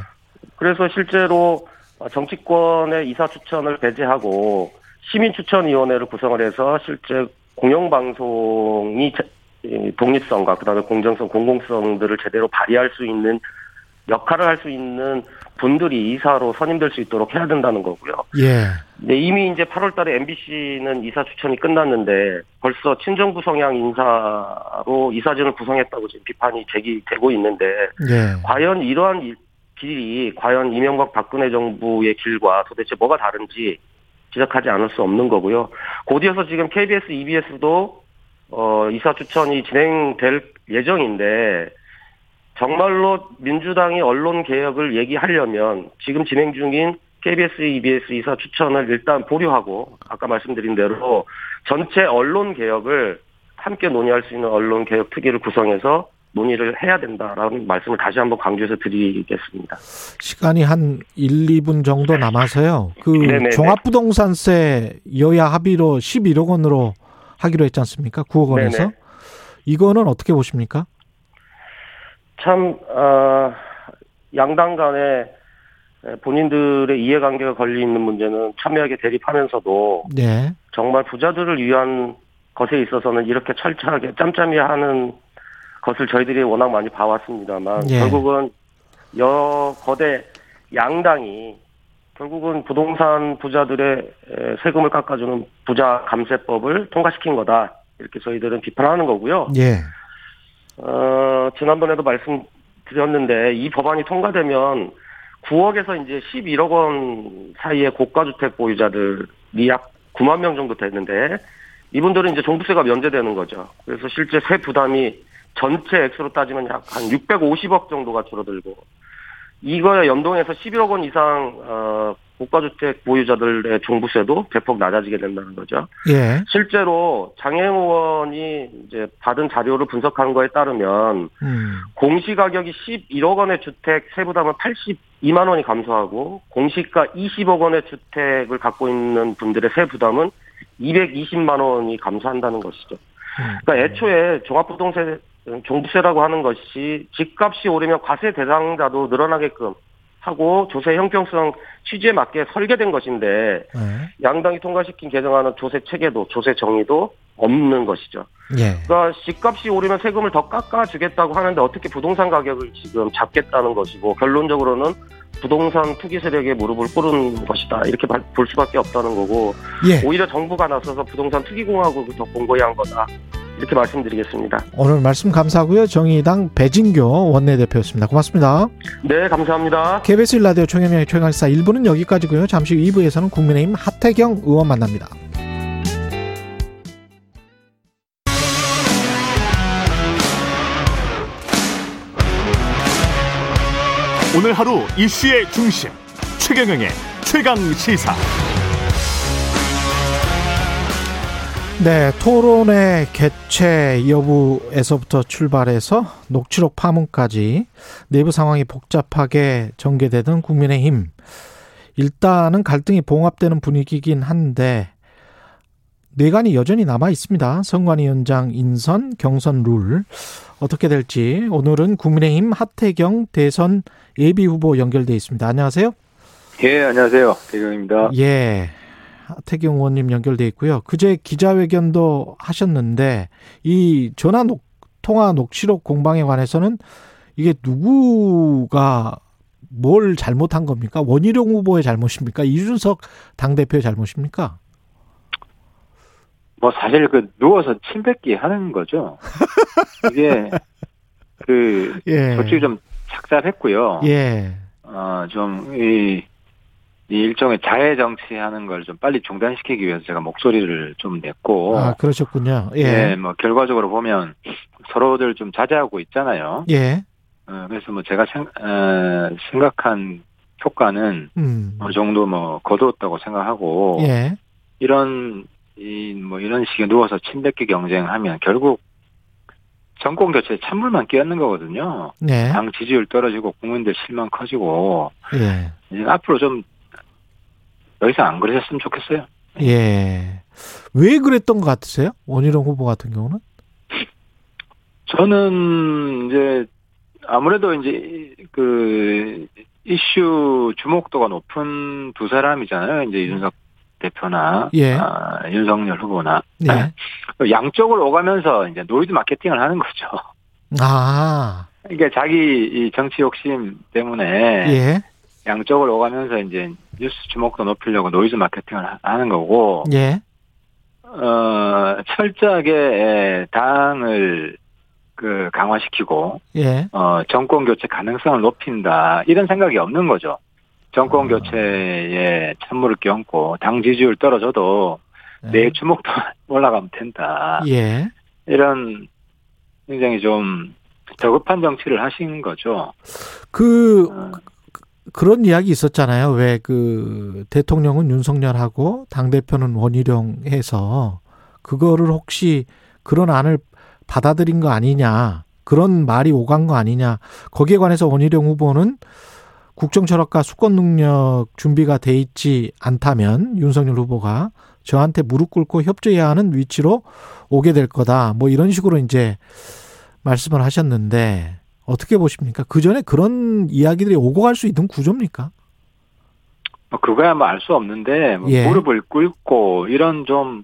그래서 실제로 정치권의 이사 추천을 배제하고 시민추천위원회를 구성을 해서 실제 공영방송이 독립성과 그다음에 공정성, 공공성들을 제대로 발휘할 수 있는 역할을 할 수 있는 분들이 이사로 선임될 수 있도록 해야 된다는 거고요. 예. 네, 이미 이제 8월 달에 MBC는 이사 추천이 끝났는데 벌써 친정부 성향 인사로 이사진을 구성했다고 지금 비판이 제기되고 있는데 예. 과연 이러한 일- 길이 과연 이명박 박근혜 정부의 길과 도대체 뭐가 다른지 지적하지 않을 수 없는 거고요. 곧이어서 지금 KBS, EBS도 어, 이사 추천이 진행될 예정인데 정말로 민주당이 언론 개혁을 얘기하려면 지금 진행 중인 KBS, EBS 이사 추천을 일단 보류하고 아까 말씀드린 대로 전체 언론 개혁을 함께 논의할 수 있는 언론 개혁 특위를 구성해서 논의를 해야 된다라는 말씀을 다시 한번 강조해서 드리겠습니다. 시간이 한 1, 2분 정도 남아서요. 그 네네네. 종합부동산세 여야 합의로 11억 원으로 하기로 했지 않습니까? 9억 원에서. 네네. 이거는 어떻게 보십니까? 참, 어, 양당 간에 본인들의 이해관계가 걸려 있는 문제는 첨예하게 대립하면서도 네. 정말 부자들을 위한 것에 있어서는 이렇게 철저하게 짬짬이 하는 것을 저희들이 워낙 많이 봐왔습니다만 예. 결국은 여 거대 양당이 결국은 부동산 부자들의 에, 세금을 깎아주는 부자 감세법을 통과시킨 거다 이렇게 저희들은 비판하는 거고요. 예. 어, 지난번에도 말씀드렸는데 이 법안이 통과되면 9억에서 이제 11억 원 사이의 고가주택 보유자들이 약 9만 명 정도 되는데 이분들은 이제 종부세가 면제되는 거죠. 그래서 실제 세 부담이 전체 액수로 따지면 약 한 650억 정도가 줄어들고 이거에 연동해서 11억 원 이상 어, 고가주택 보유자들의 종부세도 대폭 낮아지게 된다는 거죠. 예. 실제로 장애인 의원이 이제 받은 자료를 분석한 거에 따르면 음. 공시가격이 11억 원의 주택 세부담은 82만 원이 감소하고 공시가 20억 원의 주택을 갖고 있는 분들의 세부담은 220만 원이 감소한다는 것이죠. 음. 그러니까 애초에 종합부동세 종부세라고 하는 것이 집값이 오르면 과세 대상자도 늘어나게끔 하고 조세 형평성 취지에 맞게 설계된 것인데 예. 양당이 통과시킨 개정안은 조세 체계도 조세 정의도 없는 것이죠. 예. 그러니까 집값이 오르면 세금을 더 깎아주겠다고 하는데 어떻게 부동산 가격을 지금 잡겠다는 것이고 결론적으로는 부동산 투기 세력에 무릎을 꿇은 것이다 이렇게 봐- 볼 수밖에 없다는 거고 예. 오히려 정부가 나서서 부동산 투기 공학을 더 공고히 한 거다 이렇게 말씀드리겠습니다. 오늘 말씀 감사하고요. 정의당 배진교 원내대표였습니다. 고맙습니다. 네 감사합니다. KBS 일라디오 총영의 최강시사 1부는 여기까지고요. 잠시 후 2부에서는 국민의힘 하태경 의원 만납니다. 오늘 하루 이슈의 중심 최경영의 최강 시사 네, 토론의 개최 여부에서부터 출발해서 녹취록 파문까지 내부 상황이 복잡하게 전개되던 국민의힘. 일단은 갈등이 봉합되는 분위기긴 한데 내관이 여전히 남아 있습니다. 선관위원장 인선, 경선 룰 어떻게 될지 오늘은 국민의힘 하태경 대선 예비 후보 연결돼 있습니다. 안녕하세요. 예, 안녕하세요. 대경입니다. 예. 하태경 의원님 연결돼 있고요. 그제 기자회견도 하셨는데 이 전화 녹, 통화 녹취록 공방에 관해서는 이게 누구가 뭘 잘못한 겁니까? 원희룡 후보의 잘못입니까? 이준석 당대표의 잘못입니까? 뭐 사실 그 누워서 침 뱉기 하는 거죠. 이게 그 예. 솔직히 좀 착잡했고요. 예. 어좀이 이 일종의 자해 정치하는 걸 좀 빨리 중단시키기 위해서 제가 목소리를 좀 냈고 아, 그러셨군요. 예. 예, 뭐 결과적으로 보면 서로들 좀 자제하고 있잖아요. 예. 어, 그래서 뭐 제가 생, 어, 생각한 효과는 음. 어느 정도 뭐 거두었다고 생각하고 예. 이런 이 뭐 이런 식의 누워서 침뱉기 경쟁하면 결국 정권 교체에 찬물만 끼얹는 거거든요. 네. 당 지지율 떨어지고 국민들 실망 커지고 예. 이제 앞으로 좀 더 이상 안 그러셨으면 좋겠어요. 예. 왜 그랬던 것 같으세요? 원희룡 후보 같은 경우는? 저는 이제 아무래도 이제 그 이슈 주목도가 높은 두 사람이잖아요. 이제 이준석 대표나 예. 아, 윤석열 후보나 예. 양쪽을 오가면서 이제 노이즈 마케팅을 하는 거죠. 아. 그러니까 자기 이 정치 욕심 때문에 예. 양쪽을 오가면서 이제 뉴스 주목도 높이려고 노이즈 마케팅을 하- 하는 거고 예. 어 철저하게 당을 그 강화시키고 예. 어 정권 교체 가능성을 높인다 이런 생각이 없는 거죠. 정권 아. 교체에 찬물을 끼얹고 당 지지율 떨어져도 내 주목도 올라가면 된다. 예. 이런 굉장히 좀 저급한 정치를 하신 거죠. 그 어, 그런 이야기 있었잖아요. 왜 그 대통령은 윤석열하고 당 대표는 원희룡 해서 그거를 혹시 그런 안을 받아들인 거 아니냐. 그런 말이 오간 거 아니냐. 거기에 관해서 원희룡 후보는 국정 철학과 수권 능력 준비가 돼 있지 않다면 윤석열 후보가 저한테 무릎 꿇고 협조해야 하는 위치로 오게 될 거다. 뭐 이런 식으로 이제 말씀을 하셨는데 어떻게 보십니까? 그 전에 그런 이야기들이 오고 갈 수 있는 구조입니까? 뭐 그거야 뭐 알 수 없는데 뭐 예. 무릎을 꿇고 이런 좀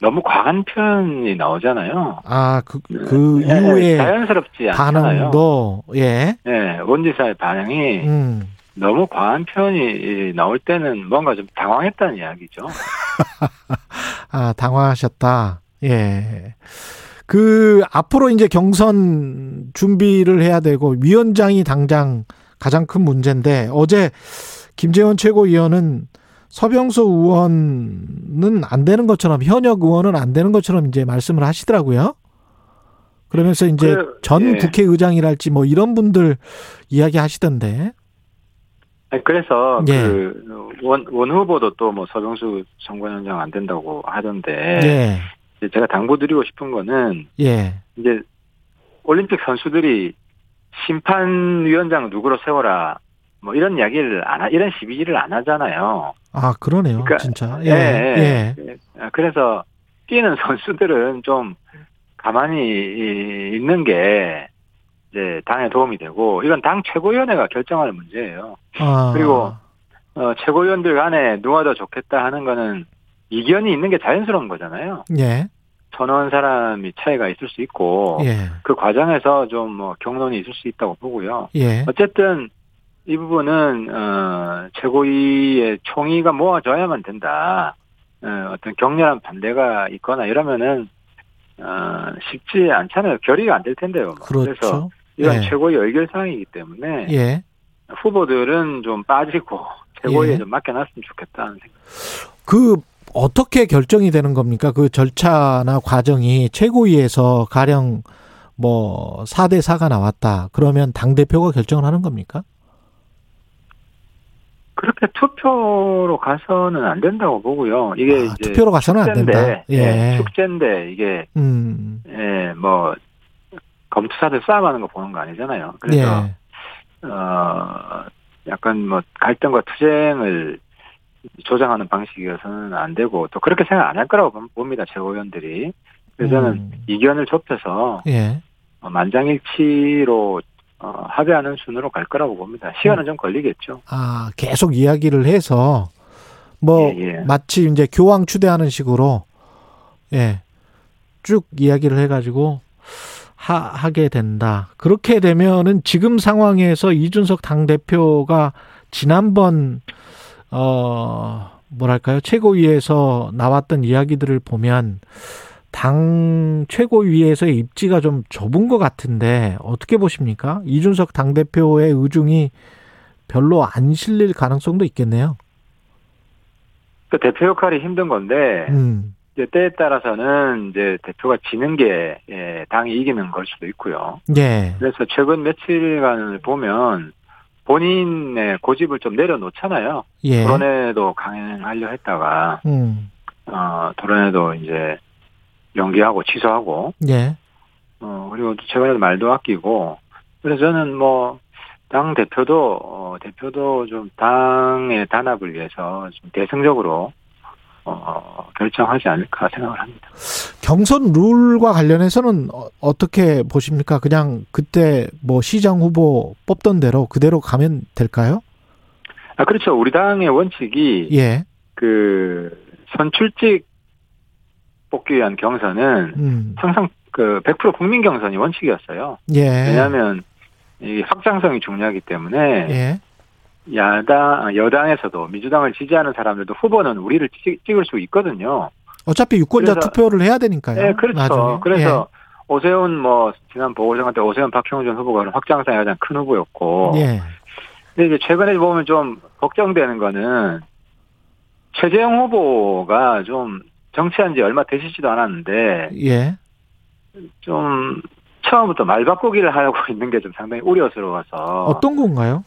너무 과한 표현이 나오잖아요. 아, 그, 그 예, 예, 이후에 자연스럽지 않잖아요. 반응도, 예, 예, 원지사의 반응이 음, 너무 과한 표현이 나올 때는 뭔가 좀 당황했다는 이야기죠. 아, 당황하셨다. 예. 그, 앞으로 이제 경선 준비를 해야 되고, 위원장이 당장 가장 큰 문제인데, 어제 김재원 최고위원은 서병수 의원은 안 되는 것처럼, 현역 의원은 안 되는 것처럼 이제 말씀을 하시더라고요. 그러면서 이제 그래, 전 예. 국회의장이랄지 뭐 이런 분들 이야기 하시던데, 그래서 예. 그원 원 후보도 또 뭐 서병수 선관위원장 안 된다고 하던데 예, 이제 제가 당부드리고 싶은 거는 예, 이제 올림픽 선수들이 심판위원장 누구로 세워라 뭐 이런 이야기를 안 하, 이런 시비를 안 하잖아요. 아, 그러네요. 그러니까, 진짜. 예, 예, 예. 예. 그래서 뛰는 선수들은 좀 가만히 있는 게 이제 당에 도움이 되고 이건 당 최고위원회가 결정할 문제예요. 아, 그리고 어, 최고위원들 간에 누가 더 좋겠다 하는 거는 이견이 있는 게 자연스러운 거잖아요. 예, 선호한 사람이 차이가 있을 수 있고 예, 그 과정에서 좀 뭐 경론이 있을 수 있다고 보고요. 예, 어쨌든 이 부분은 어, 최고위의 총의가 모아져야만 된다. 어, 어떤 격렬한 반대가 있거나 이러면은 어, 쉽지 않잖아요. 결의가 안 될 텐데요. 뭐. 래서 그렇죠. 이건 예. 최고의 의결 사항이기 때문에 예. 후보들은 좀 빠지고 최고위에 예. 좀 맡겨놨으면 좋겠다는 생각. 그 어떻게 결정이 되는 겁니까? 그 절차나 과정이 최고위에서 가령 뭐 4대 4가 나왔다. 그러면 당 대표가 결정을 하는 겁니까? 그렇게 투표로 가서는 안 된다고 보고요. 이게 아, 투표로 가서는 안 된다. 축제인데, 예. 축제인데 이게 음. 예, 뭐 검투사들 싸움하는 거 보는 거 아니잖아요. 그래서 예. 어 약간 뭐 갈등과 투쟁을 조장하는 방식이어서는 안 되고 또 그렇게 생각 안 할 거라고 봅니다 최고위원들이. 그래서 저는 음. 이견을 좁혀서 예. 어, 만장일치로 어, 합의하는 순으로 갈 거라고 봅니다. 시간은 좀 걸리겠죠. 아, 계속 이야기를 해서 뭐 예, 예. 마치 이제 교황 추대하는 식으로 예. 쭉 이야기를 해 가지고 하, 하게 된다. 그렇게 되면은 지금 상황에서 이준석 당 대표가 지난번 어 뭐랄까요? 최고위에서 나왔던 이야기들을 보면 당 최고위에서의 입지가 좀 좁은 것 같은데 어떻게 보십니까? 이준석 당 대표의 의중이 별로 안 실릴 가능성도 있겠네요. 그 대표 역할이 힘든 건데 음, 이제 때에 따라서는 이제 대표가 지는 게 예, 당이 이기는 걸 수도 있고요. 예, 그래서 최근 며칠간을 보면 본인의 고집을 좀 내려놓잖아요. 예, 토론회도 강행하려 했다가 음, 어 토론회도 이제 연기하고 취소하고. 예, 어 그리고 또 최근에도 말도 아끼고. 그래서 저는 뭐 당 대표도 어, 대표도 좀 당의 단합을 위해서 좀 대승적으로 어, 결정하지 않을까 생각을 합니다. 경선 룰과 관련해서는 어, 어떻게 보십니까? 그냥 그때 뭐 시장 후보 뽑던 대로 그대로 가면 될까요? 아 그렇죠. 우리 당의 원칙이 예, 그 선출직 뽑기 위한 경선은 음, 항상 그 100% 국민 경선이 원칙이었어요. 예, 왜냐하면 이 확장성이 중요하기 때문에 예, 야당 아, 여당에서도 민주당을 지지하는 사람들도 후보는 우리를 찍, 찍을 수 있거든요. 어차피 유권자 그래서- 투표를 해야 되니까요. 네, 그렇죠. 나중에. 그래서 오세훈 뭐 지난 보궐선거 때 오세훈 박형준 후보가 확장성이 가장 큰 후보였고 예, 예, 근데 이제 최근에 보면 좀 걱정되는 거는 최재형 후보가 좀 정치한 지 얼마 되시지도 않았는데 예, 좀 처음부터 말 바꾸기를 하고 있는 게 좀 상당히 우려스러워서 어떤 건가요?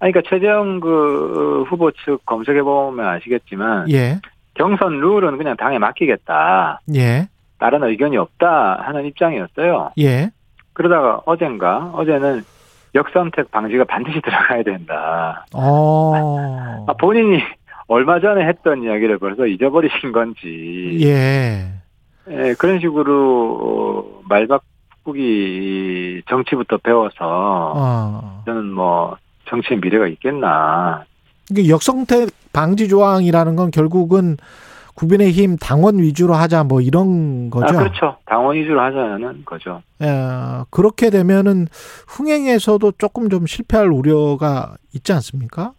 아니 그러니까 최재형 그 후보 측 검색해 보면 아시겠지만 예, 경선 룰은 그냥 당에 맡기겠다. 예, 다른 의견이 없다 하는 입장이었어요. 예, 그러다가 어젠가 어제는 역선택 방지가 반드시 들어가야 된다. 어, 아, 본인이 얼마 전에 했던 이야기를 벌써 잊어버리신 건지 예, 예, 그런 식으로 어, 말 바꾸기 정치부터 배워서 어. 저는 뭐 정치의 미래가 있겠나. 이게 역성택 방지 조항이라는 건 결국은 국민의힘 당원 위주로 하자 뭐 이런 거죠. 아, 그렇죠. 당원 위주로 하자는 거죠. 예, 그렇게 되면은 흥행에서도 조금 좀 실패할 우려가 있지 않습니까? 아,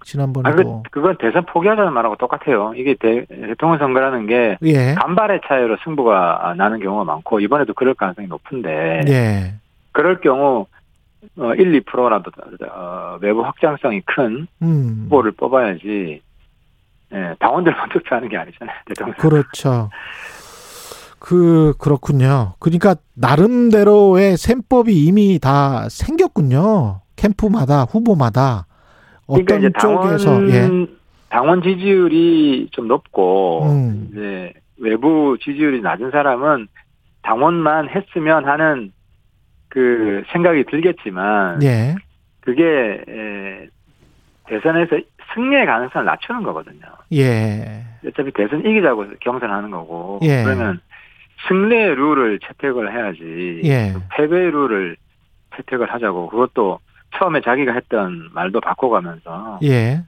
그, 지난번에도 그건 대선 포기하자는 말하고 똑같아요. 이게 대, 대통령 선거라는 게 예, 간발의 차이로 승부가 나는 경우가 많고 이번에도 그럴 가능성이 높은데 예, 그럴 경우 어, 1, 2%라도 어, 외부 확장성이 큰 음, 후보를 뽑아야지 예, 당원들만 투표하는 게 아니잖아요. 대통령. 그렇죠. 그 그렇군요. 그러니까 나름대로의 셈법이 이미 다 생겼군요. 캠프마다 후보마다 그러니까 어떤 당원 쪽에서 예, 당원 지지율이 좀 높고 음. 이제 외부 지지율이 낮은 사람은 당원만 했으면 하는 그 생각이 들겠지만 예, 그게 에, 대선에서 승리의 가능성을 낮추는 거거든요. 예, 어차피 대선 이기자고 경선하는 거고 예. 그러면 승리의 룰을 채택을 해야지 예. 패배의 룰을 채택을 하자고 그것도 처음에 자기가 했던 말도 바꿔가면서 예,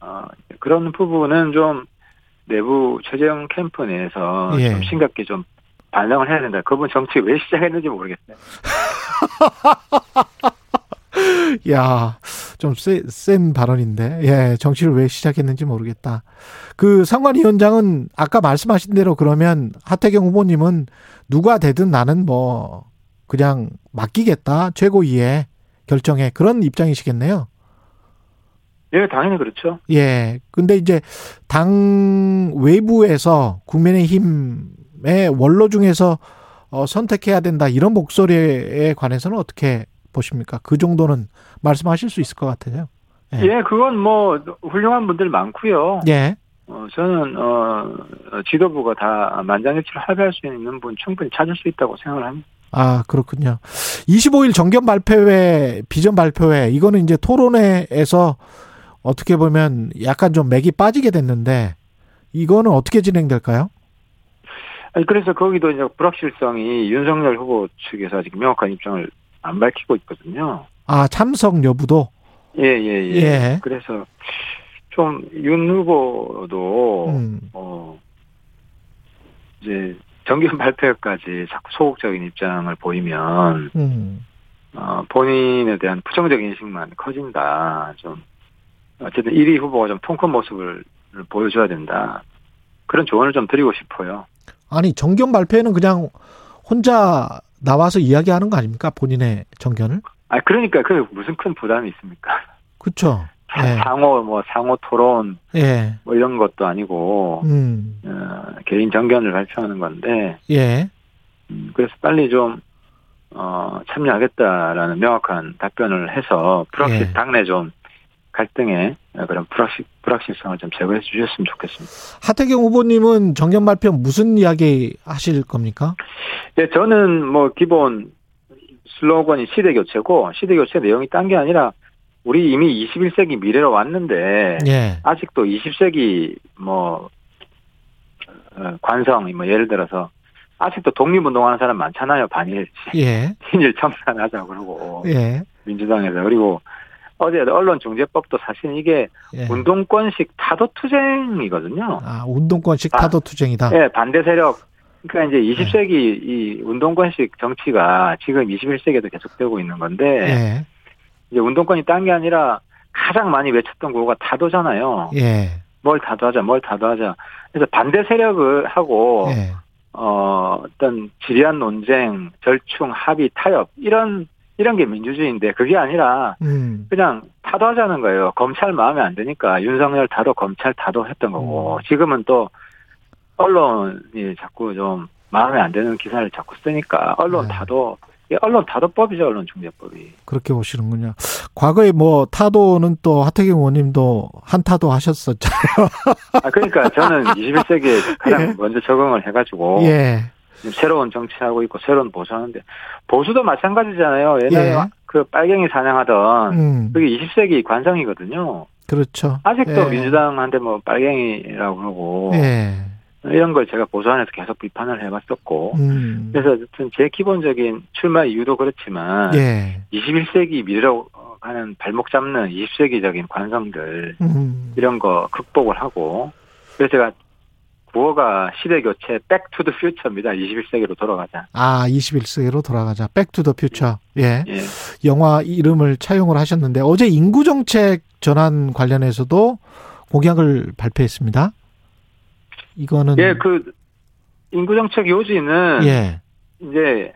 어, 그런 부분은 좀 내부 최재형 캠프 내에서 예. 좀 심각하게 좀 반성을 해야 된다. 그분 정치 왜 시작했는지 모르겠어요. 야, 좀센 발언인데. 예, 정치를 왜 시작했는지 모르겠다. 그 상관위원장은 아까 말씀하신 대로 그러면 하태경 후보님은 누가 되든 나는 뭐 그냥 맡기겠다. 최고위에 결정에 그런 입장이시겠네요. 예, 당연히 그렇죠. 예. 근데 이제 당 외부에서 국민의힘 의 원로 중에서 어, 선택해야 된다 이런 목소리에 관해서는 어떻게 보십니까? 그 정도는 말씀하실 수 있을 것 같아요. 예. 예, 그건 뭐 훌륭한 분들 많고요. 예. 어, 저는 어, 어, 지도부가 다 만장일치로 합의할 수 있는 분 충분히 찾을 수 있다고 생각을 합니다. 아, 그렇군요. 25일 정견 발표회, 비전 발표회, 이거는 이제 토론회에서 어떻게 보면 약간 좀 맥이 빠지게 됐는데, 이거는 어떻게 진행될까요? 아니, 그래서 거기도 이제 불확실성이 윤석열 후보 측에서 아직 명확한 입장을 안 밝히고 있거든요. 아, 참석 여부도? 예, 예, 예. 예. 그래서 좀 윤 후보도 음, 어 이제 정견 발표까지 자꾸 소극적인 입장을 보이면 음, 어, 본인에 대한 부정적 인식만 커진다. 좀 어쨌든 1위 후보가 좀 통큰 모습을 보여줘야 된다. 그런 조언을 좀 드리고 싶어요. 아니, 정견 발표회는 그냥 혼자 나와서 이야기하는 거 아닙니까? 본인의 정견을? 아 그러니까 그 무슨 큰 부담이 있습니까? 예. 상호 뭐 상호 토론 예. 뭐 이런 것도 아니고 음, 어, 개인 정견을 발표하는 건데 예. 음, 그래서 빨리 좀 어, 참여하겠다라는 명확한 답변을 해서 불확실 예. 당내 좀 갈등의 그런 불확실 불확실성을 좀 제거해 주셨으면 좋겠습니다. 하태경 후보님은 정견 발표 무슨 이야기 하실 겁니까? 예, 저는 뭐 기본 슬로건이 시대 교체고 시대 교체 내용이 딴 게 아니라 우리 이미 21세기 미래로 왔는데 예. 아직도 20세기 뭐 어, 관성 뭐 예를 들어서 아직도 독립운동하는 사람 많잖아요 반일 예. 친일 청산하자 그러고 예. 민주당에서 그리고 어제 언론중재법도 사실 이게 예. 운동권식 타도투쟁이거든요. 아, 운동권식 아. 타도 투쟁이다. 예, 반대 세력. 그러니까 이제 20세기 이 운동권식 정치가 지금 21세기에도 계속되고 있는 건데 예. 이제 운동권이 딴 게 아니라 가장 많이 외쳤던 구호가 타도잖아요. 예. 뭘 타도하자, 뭘 타도하자. 그래서 반대 세력을 하고 예. 어 어떤 지리한 논쟁, 절충, 합의, 타협 이런 이런 게 민주주의인데 그게 아니라 음. 그냥 타도하자는 거예요. 검찰 마음에 안 드니까 윤석열 타도, 검찰 타도 했던 거고 음. 지금은 또 언론이 자꾸 좀 마음에 안 드는 기사를 자꾸 쓰니까 언론 네. 타도 언론 타도법이죠, 언론 중재법이. 그렇게 보시는군요. 과거에 뭐 타도는 또 하태경 의원님도 한 타도 하셨었잖아요. 아 그러니까 저는 21세기에 가장 예. 먼저 적응을 해가지고 예. 새로운 정치하고 있고 새로운 보수하는데 보수도 마찬가지잖아요. 옛날에 예. 그 빨갱이 사냥하던 음. 그게 20세기 관성이거든요. 그렇죠. 아직도 예. 민주당한테 뭐 빨갱이라고 그러고 예. 이런 걸 제가 보수 안에서 계속 비판을 해봤었고 음. 그래서 어쨌든 제 기본적인 출마 이유도 그렇지만 예. 21세기 미래로 가는 발목 잡는 20세기적인 관성들 음. 이런 거 극복을 하고 그래서 제가 구호가 시대 교체 Back to the Future입니다. 21세기로 돌아가자. 아, 21세기로 돌아가자. Back to the Future. 예. 예. 영화 이름을 차용을 하셨는데 어제 인구 정책 전환 관련해서도 공약을 발표했습니다. 이거는 예, 그 인구 정책 요지는 예. 이제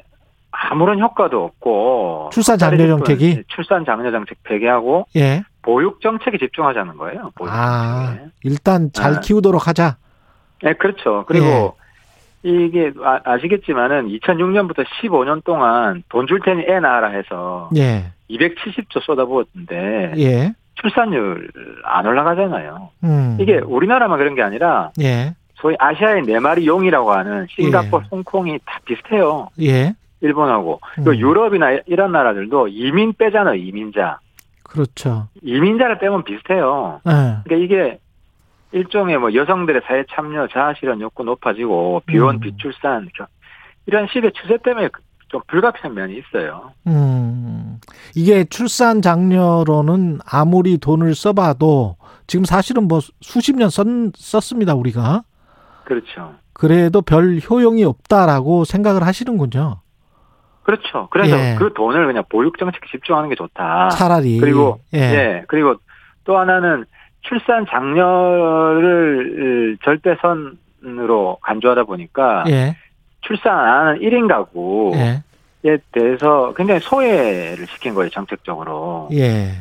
아무런 효과도 없고 출산 장려 정책이 출산 장려 정책 폐기하고 예. 보육 정책에 집중하자는 거예요. 보육 아, 정책에. 일단 잘 아. 키우도록 하자. 네, 그렇죠. 그리고 예. 이게 아, 아시겠지만은 2006년부터 15년 동안 돈 줄 테니 애 낳아라 해서 예. 270조 쏟아부었는데 예. 출산율 안 올라가잖아요. 음. 이게 우리나라만 그런 게 아니라 예. 소위 아시아의 네 마리 용이라고 하는 싱가포르, 예. 홍콩이 다 비슷해요. 예. 일본하고. 음. 또 유럽이나 이런 나라들도 이민 빼잖아요, 이민자. 그렇죠. 이민자를 빼면 비슷해요. 예. 그러니까 이게 일종의 뭐 여성들의 사회 참여, 자아실현 욕구 높아지고 비혼, 음. 비출산 겨- 이런 시대 추세 때문에 좀 불가피한 면이 있어요. 음. 이게 출산 장려로는 아무리 돈을 써봐도 지금 사실은 뭐 수십 년 썼, 썼습니다, 우리가. 그렇죠. 그래도 별 효용이 없다라고 생각을 하시는군요. 그렇죠. 그래서 예. 그 돈을 그냥 보육 정책에 집중하는 게 좋다. 차라리. 그리고 예. 예. 그리고 또 하나는 출산 장려를 절대선으로 간주하다 보니까 예. 출산 안 하는 1인 가구에 예. 대해서 굉장히 소외를 시킨 거예요, 정책적으로. 예.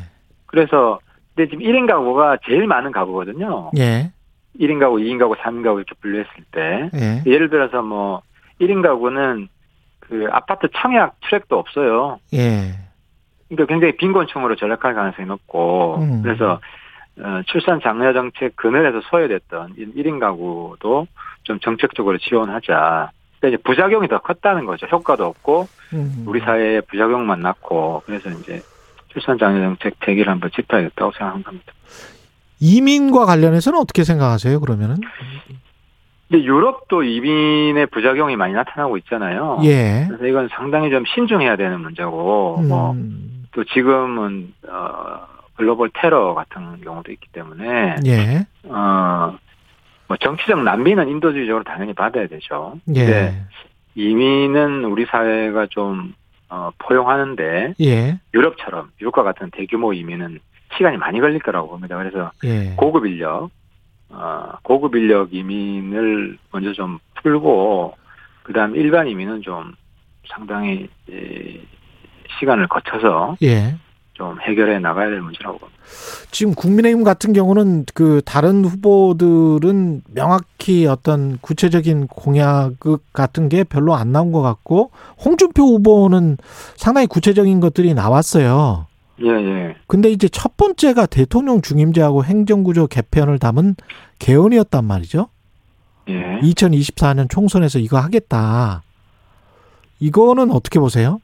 그래서 근데 지금 1인 가구가 제일 많은 가구거든요. 예. 1인 가구, 2인 가구, 3인 가구 이렇게 분류했을 때. 예. 예를 들어서 뭐 1인 가구는 그 아파트 청약 출액도 없어요. 예. 그러니까 굉장히 빈곤층으로 전락할 가능성이 높고 음. 그래서 어, 출산 장려 정책 그늘에서 소외됐던 1인 가구도 좀 정책적으로 지원하자. 그러니까 이제 부작용이 더 컸다는 거죠. 효과도 없고 음. 우리 사회에 부작용만 났고 그래서 이제 출산 장려 정책 대기를 한번 짚어야겠다고 생각한 겁니다. 이민과 관련해서는 어떻게 생각하세요? 그러면은 근데 유럽도 이민의 부작용이 많이 나타나고 있잖아요. 예. 그래서 이건 상당히 좀 신중해야 되는 문제고 뭐 음. 또 지금은 어 글로벌 테러 같은 경우도 있기 때문에 예. 어 뭐 정치적 난민은 인도주의적으로 당연히 받아야 되죠. 예. 근데 이민은 우리 사회가 좀 어, 포용하는데 예. 유럽처럼 미국과 같은 대규모 이민은 시간이 많이 걸릴 거라고 봅니다. 그래서 예. 고급 인력, 어, 고급 인력 이민을 먼저 좀 풀고 그다음 일반 이민은 좀 상당히 이, 시간을 거쳐서 예. 좀 해결해 나가야 될 문제라고 봅니다. 지금 국민의힘 같은 경우는 그 다른 후보들은 명확히 어떤 구체적인 공약 같은 게 별로 안 나온 것 같고 홍준표 후보는 상당히 구체적인 것들이 나왔어요. 예, 예. 근데 이제 첫 번째가 대통령 중임제하고 행정구조 개편을 담은 개헌이었단 말이죠. 예. 2024년 총선에서 이거 하겠다. 이거는 어떻게 보세요?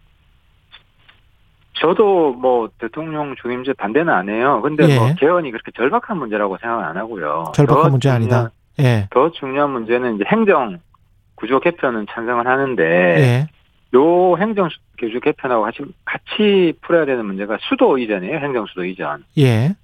저도 뭐 대통령 중임제 반대는 안 해요. 근데 예. 뭐 개헌이 그렇게 절박한 문제라고 생각 안 하고요. 절박한 더 문제 아니다. 예. 더 중요한 문제는 이제 행정 구조 개편은 찬성을 하는데 예. 요 행정 구조 개편하고 같이 같이 풀어야 되는 문제가 수도 이전이에요. 행정 수도 이전. 예.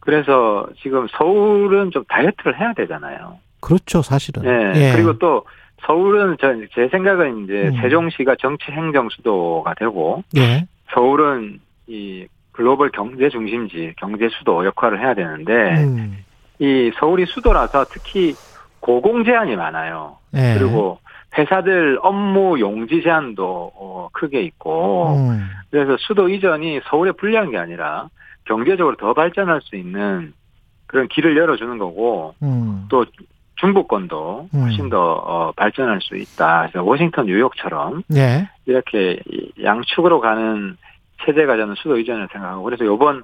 그래서 지금 서울은 좀 다이어트를 해야 되잖아요. 그렇죠, 사실은. 네. 예. 그리고 또 서울은 저제 생각은 이제 음. 세종시가 정치 행정 수도가 되고 예. 서울은 이 글로벌 경제 중심지, 경제 수도 역할을 해야 되는데 음. 이 서울이 수도라서 특히 고공 제한이 많아요. 예. 그리고 회사들 업무 용지 제한도 어, 크게 있고 음. 그래서 수도 이전이 서울에 불리한 게 아니라 경제적으로 더 발전할 수 있는 그런 길을 열어주는 거고 음. 또 중부권도 음. 훨씬 더 어, 발전할 수 있다. 그래서 워싱턴, 뉴욕처럼 예. 이렇게 이 양축으로 가는 체제가 저는 수도 이전을 생각하고 그래서 이번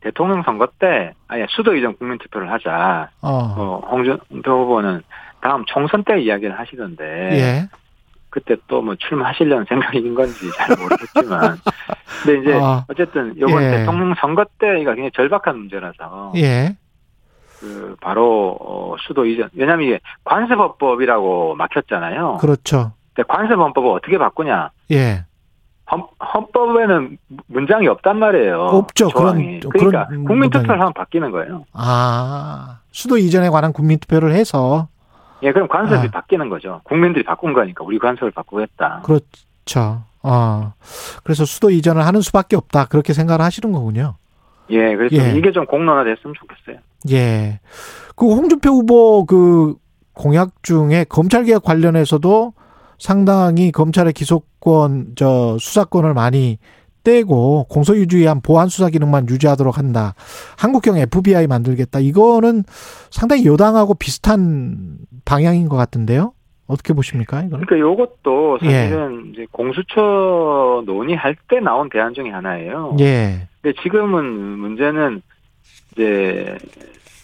대통령 선거 때 아예 수도 이전 국민 투표를 하자. 어. 어, 홍준표 후보는 다음 총선 때 이야기를 하시던데 예. 그때 또 뭐 출마하시려는 생각인 건지 잘 모르겠지만 근데 이제 아. 어쨌든 이번 예. 대통령 선거 때 이거 굉장히 절박한 문제라서 예. 그 바로 어, 수도 이전 왜냐하면 이게 관세법법이라고 막혔잖아요. 그렇죠. 근데 관세법법을 어떻게 바꾸냐? 예. 헌, 헌법에는 문장이 없단 말이에요. 없죠. 조항이. 그런- 그러니까 그런 국민 투표를 문장이. 하면 바뀌는 거예요. 아. 수도 이전에 관한 국민 투표를 해서 예, 그럼 관세법이 아. 바뀌는 거죠. 국민들이 바꾼 거니까 우리 관세를 바꾸겠다. 그렇죠. 어. 그래서 수도 이전을 하는 수밖에 없다. 그렇게 생각을 하시는 거군요. 예, 그래서 예. 이게 좀 공론화됐으면 좋겠어요. 예. 그 홍준표 후보 그 공약 중에 검찰 개혁 관련해서도 상당히 검찰의 기소권 저 수사권을 많이 떼고 공소유지한 보안 수사 기능만 유지하도록 한다. 한국형 FBI 만들겠다. 이거는 상당히 여당하고 비슷한 방향인 것 같은데요. 어떻게 보십니까? 이거는? 그러니까 요것도 예. 사실은 이제 공수처 논의할 때 나온 대안 중에 하나예요. 예. 근데 지금은 문제는 이제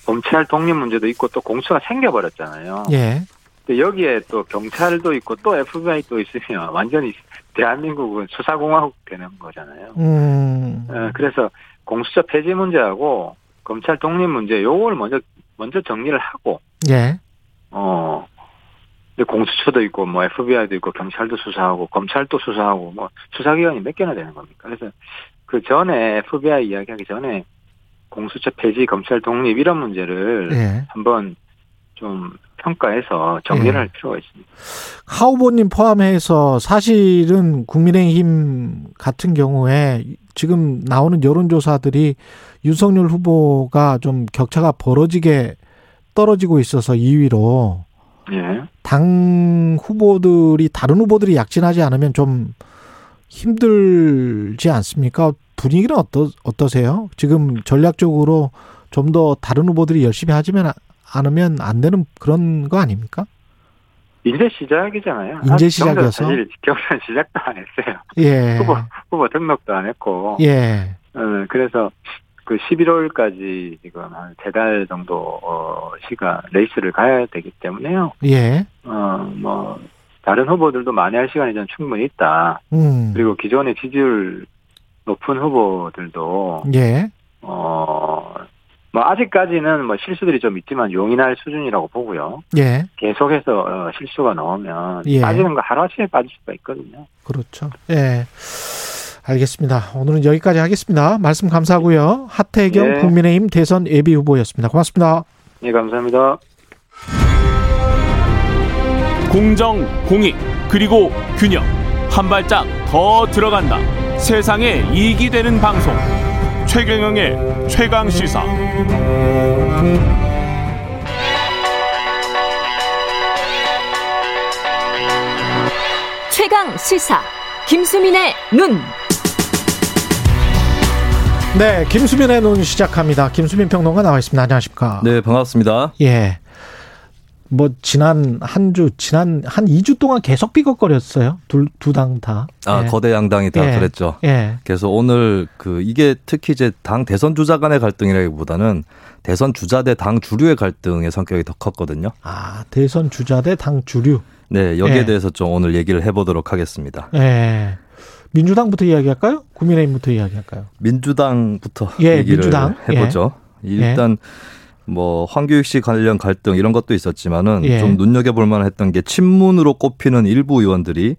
검찰 독립 문제도 있고 또 공수가 생겨버렸잖아요. 예. 근데 여기에 또 경찰도 있고 또 FBI도 있으면 완전히 대한민국은 수사공화국 되는 거잖아요. 음. 어, 그래서 공수처 폐지 문제하고 검찰 독립 문제 요걸 먼저 먼저 정리를 하고 예. 어 근데 공수처도 있고 뭐 FBI도 있고 경찰도 수사하고 검찰도 수사하고 뭐 수사기관이 몇 개나 되는 겁니까? 그래서 그 전에 FBI 이야기하기 전에 공수처 폐지 검찰 독립 이런 문제를 예. 한번 좀 평가해서 정리를 예. 할 필요가 있습니다. 하 후보님 포함해서 사실은 국민의힘 같은 경우에 지금 나오는 여론조사들이 윤석열 후보가 좀 격차가 벌어지게 떨어지고 있어서 2위로 예. 당 후보들이 다른 후보들이 약진하지 않으면 좀 힘들지 않습니까? 분위기는 어떠, 어떠세요? 지금 전략적으로 좀 더 다른 후보들이 열심히 하지만 않으면 안 되는 그런 거 아닙니까? 이제 시작이잖아요. 이제 아직 시작이어서? 사실 경선 시작도 안 했어요. 예. 후보 후보 등록도 안 했고. 예. 어, 그래서 그 11월까지 지금 한 세 달 정도 어, 시간 레이스를 가야 되기 때문에요. 예. 어, 뭐 다른 후보들도 만회할 시간이 좀 충분히 있다. 음. 그리고 기존의 지지율 높은 후보들도 예. 어, 뭐 아직까지는 뭐 실수들이 좀 있지만 용인할 수준이라고 보고요. 예. 계속해서 어, 실수가 나오면 예. 빠지는 거 하루아침에 빠질 수가 있거든요. 그렇죠. 예. 알겠습니다. 오늘은 여기까지 하겠습니다. 말씀 감사하고요. 하태경 네. 국민의힘 대선 예비 후보였습니다. 고맙습니다. 예, 감사합니다. 공정, 공익, 그리고 균형. 한 발짝 더 들어간다. 세상에 이익이 되는 방송. 최경영의 최강 시사. 최강 시사 김수민의 눈. 네, 김수민의 논 시작합니다. 김수민 평론가 나와 있습니다. 안녕하십니까? 네, 반갑습니다. 예. 뭐 지난 한 주, 지난 한 2주 동안 계속 삐걱거렸어요. 둘두 당 다. 아, 예. 거대 양당이 다 예. 그랬죠. 예. 그래서 오늘 그 이게 특히 이제 당 대선 주자 간의 갈등이라기보다는 대선 주자 대 당 주류의 갈등의 성격이 더 컸거든요. 아, 대선 주자 대 당 주류. 네, 여기에 예. 대해서 좀 오늘 얘기를 해보도록 하겠습니다. 예. 민주당부터 이야기할까요? 국민의힘부터 이야기할까요? 민주당부터 예, 얘기를 민주당. 해보죠. 일단 뭐 황교익 씨 관련 갈등 이런 것도 있었지만은 예. 좀 눈여겨볼 만했던 게 친문으로 꼽히는 일부 의원들이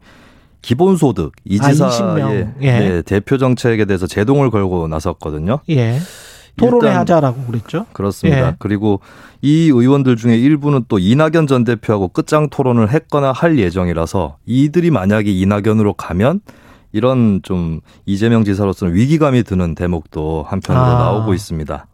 기본소득 아, 이지사의 20명. 예. 네, 대표 정책에 대해서 제동을 걸고 나섰거든요. 예. 토론회 일단 하자라고 그랬죠? 그렇습니다. 예. 그리고 이 의원들 중에 일부는 또 이낙연 전 대표하고 끝장 토론을 했거나 할 예정이라서 이들이 만약에 이낙연으로 가면 이런 좀 이재명 지사로서는 위기감이 드는 대목도 한편으로 아. 나오고 있습니다.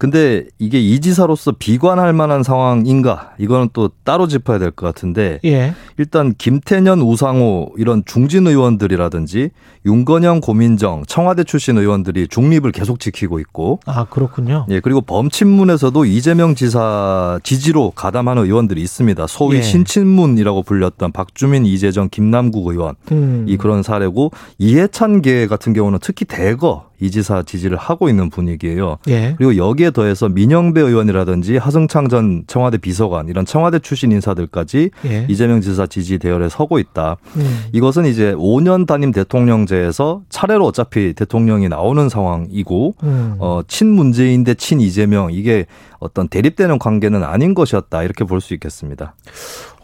근데 이게 이 지사로서 비관할 만한 상황인가? 이거는 또 따로 짚어야 될 것 같은데 예. 일단 김태년, 우상호 이런 중진 의원들이라든지 윤건영, 고민정, 청와대 출신 의원들이 중립을 계속 지키고 있고 아, 그렇군요. 예, 그리고 범친문에서도 이재명 지사 지지로 가담하는 의원들이 있습니다. 소위 예. 신친문이라고 불렸던 박주민, 이재정, 김남국 의원 음. 이 그런 사례고 이해찬 계 같은 경우는 특히 대거 이 지사 지지를 하고 있는 분위기예요. 예. 그리고 여기에 더해서 민영배 의원이라든지 하승창 전 청와대 비서관 이런 청와대 출신 인사들까지 예. 이재명 지사 지지 대열에 서고 있다. 음. 이것은 이제 5년 단임 대통령제에서 차례로 어차피 대통령이 나오는 상황이고 음. 어, 친 문재인 대 친 이재명 이게 어떤 대립되는 관계는 아닌 것이었다 이렇게 볼 수 있겠습니다.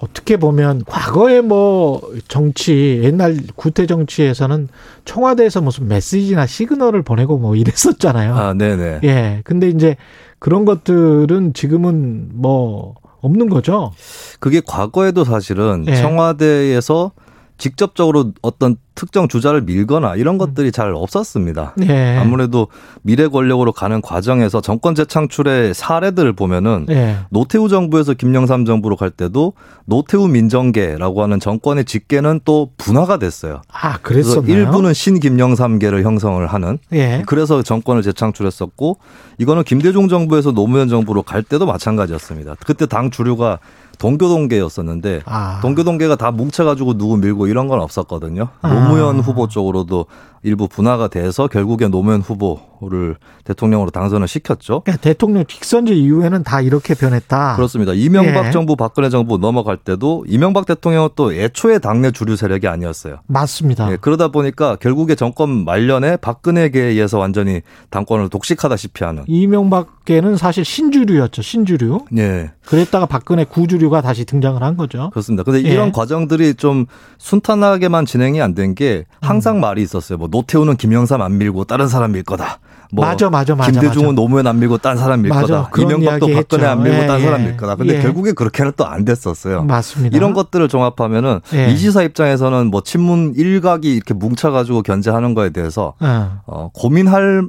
어떻게 보면 과거에 뭐 정치 옛날 구태 정치에서는 청와대에서 무슨 메시지나 시그널을 보내고 뭐 이랬었잖아요. 아, 네네. 예. 근데 이제 그런 것들은 지금은 뭐 없는 거죠. 그게 과거에도 사실은 예. 청와대에서 직접적으로 어떤 특정 주자를 밀거나 이런 것들이 잘 없었습니다. 예. 아무래도 미래 권력으로 가는 과정에서 정권 재창출의 사례들을 보면은 예. 노태우 정부에서 김영삼 정부로 갈 때도 노태우 민정계라고 하는 정권의 직계는 또 분화가 됐어요. 아, 그래서 그랬었나요? 일부는 신김영삼계를 형성을 하는 예. 그래서 정권을 재창출했었고 이거는 김대중 정부에서 노무현 정부로 갈 때도 마찬가지였습니다. 그때 당 주류가 동교동계였었는데 아. 동교동계가 다 뭉쳐가지고 누구 밀고 이런 건 없었거든요. 아. 노무현 후보 쪽으로도 일부 분화가 돼서 결국에 노무현 후보를 대통령으로 당선을 시켰죠. 그러니까 대통령 직선제 이후에는 다 이렇게 변했다. 그렇습니다. 이명박 예. 정부, 박근혜 정부 넘어갈 때도 이명박 대통령은 또 애초에 당내 주류 세력이 아니었어요. 맞습니다. 예, 그러다 보니까 결국에 정권 말년에 박근혜계에 의해서 완전히 당권을 독식하다시피 하는. 이명박계는 사실 신주류였죠. 신주류. 예, 그랬다가 박근혜 구주류가 다시 등장을 한 거죠. 그렇습니다. 근데 예. 이런 과정들이 좀 순탄하게만 진행이 안 된게 음. 항상 말이 있었어요. 뭐 노태우는 김영삼 안 밀고 다른 사람 밀 거다. 뭐 맞아, 맞아, 맞아, 김대중은 맞아. 노무현 안 밀고 딴 사람 밀 맞아. 거다. 이명박도 박근혜 했죠. 안 밀고 예, 딴 사람 예. 밀 거다. 근데 예. 결국에 그렇게는 또 안 됐었어요. 맞습니다. 이런 것들을 종합하면은 예. 이 지사 입장에서는 뭐 친문 일각이 이렇게 뭉쳐가지고 견제하는 거에 대해서 어. 어, 고민할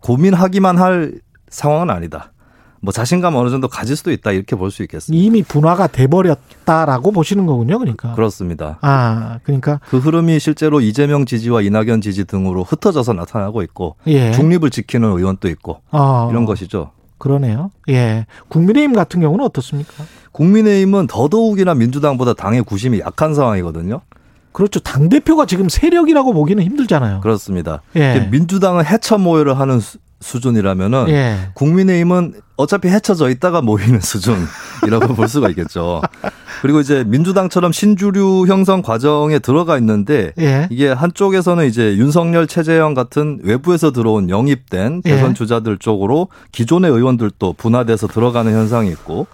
고민하기만 할 상황은 아니다. 뭐 자신감 어느 정도 가질 수도 있다 이렇게 볼 수 있겠습니다. 이미 분화가 돼버렸다라고 보시는 거군요. 그러니까. 그렇습니다. 아, 그러니까 그 흐름이 실제로 이재명 지지와 이낙연 지지 등으로 흩어져서 나타나고 있고 예. 중립을 지키는 의원도 있고 어. 이런 것이죠. 그러네요. 예. 국민의힘 같은 경우는 어떻습니까? 국민의힘은 더더욱이나 민주당보다 당의 구심이 약한 상황이거든요. 그렇죠. 당 대표가 지금 세력이라고 보기는 힘들잖아요. 그렇습니다. 예. 민주당은 해쳐 모여를 하는 수, 수준이라면은 예. 국민의힘은 어차피 해쳐져 있다가 모이는 수준이라고 볼 수가 있겠죠. 그리고 이제 민주당처럼 신주류 형성 과정에 들어가 있는데 예. 이게 한쪽에서는 이제 윤석열 최재형 같은 외부에서 들어온 영입된 예. 대선 주자들 쪽으로 기존의 의원들도 분화돼서 들어가는 현상이 있고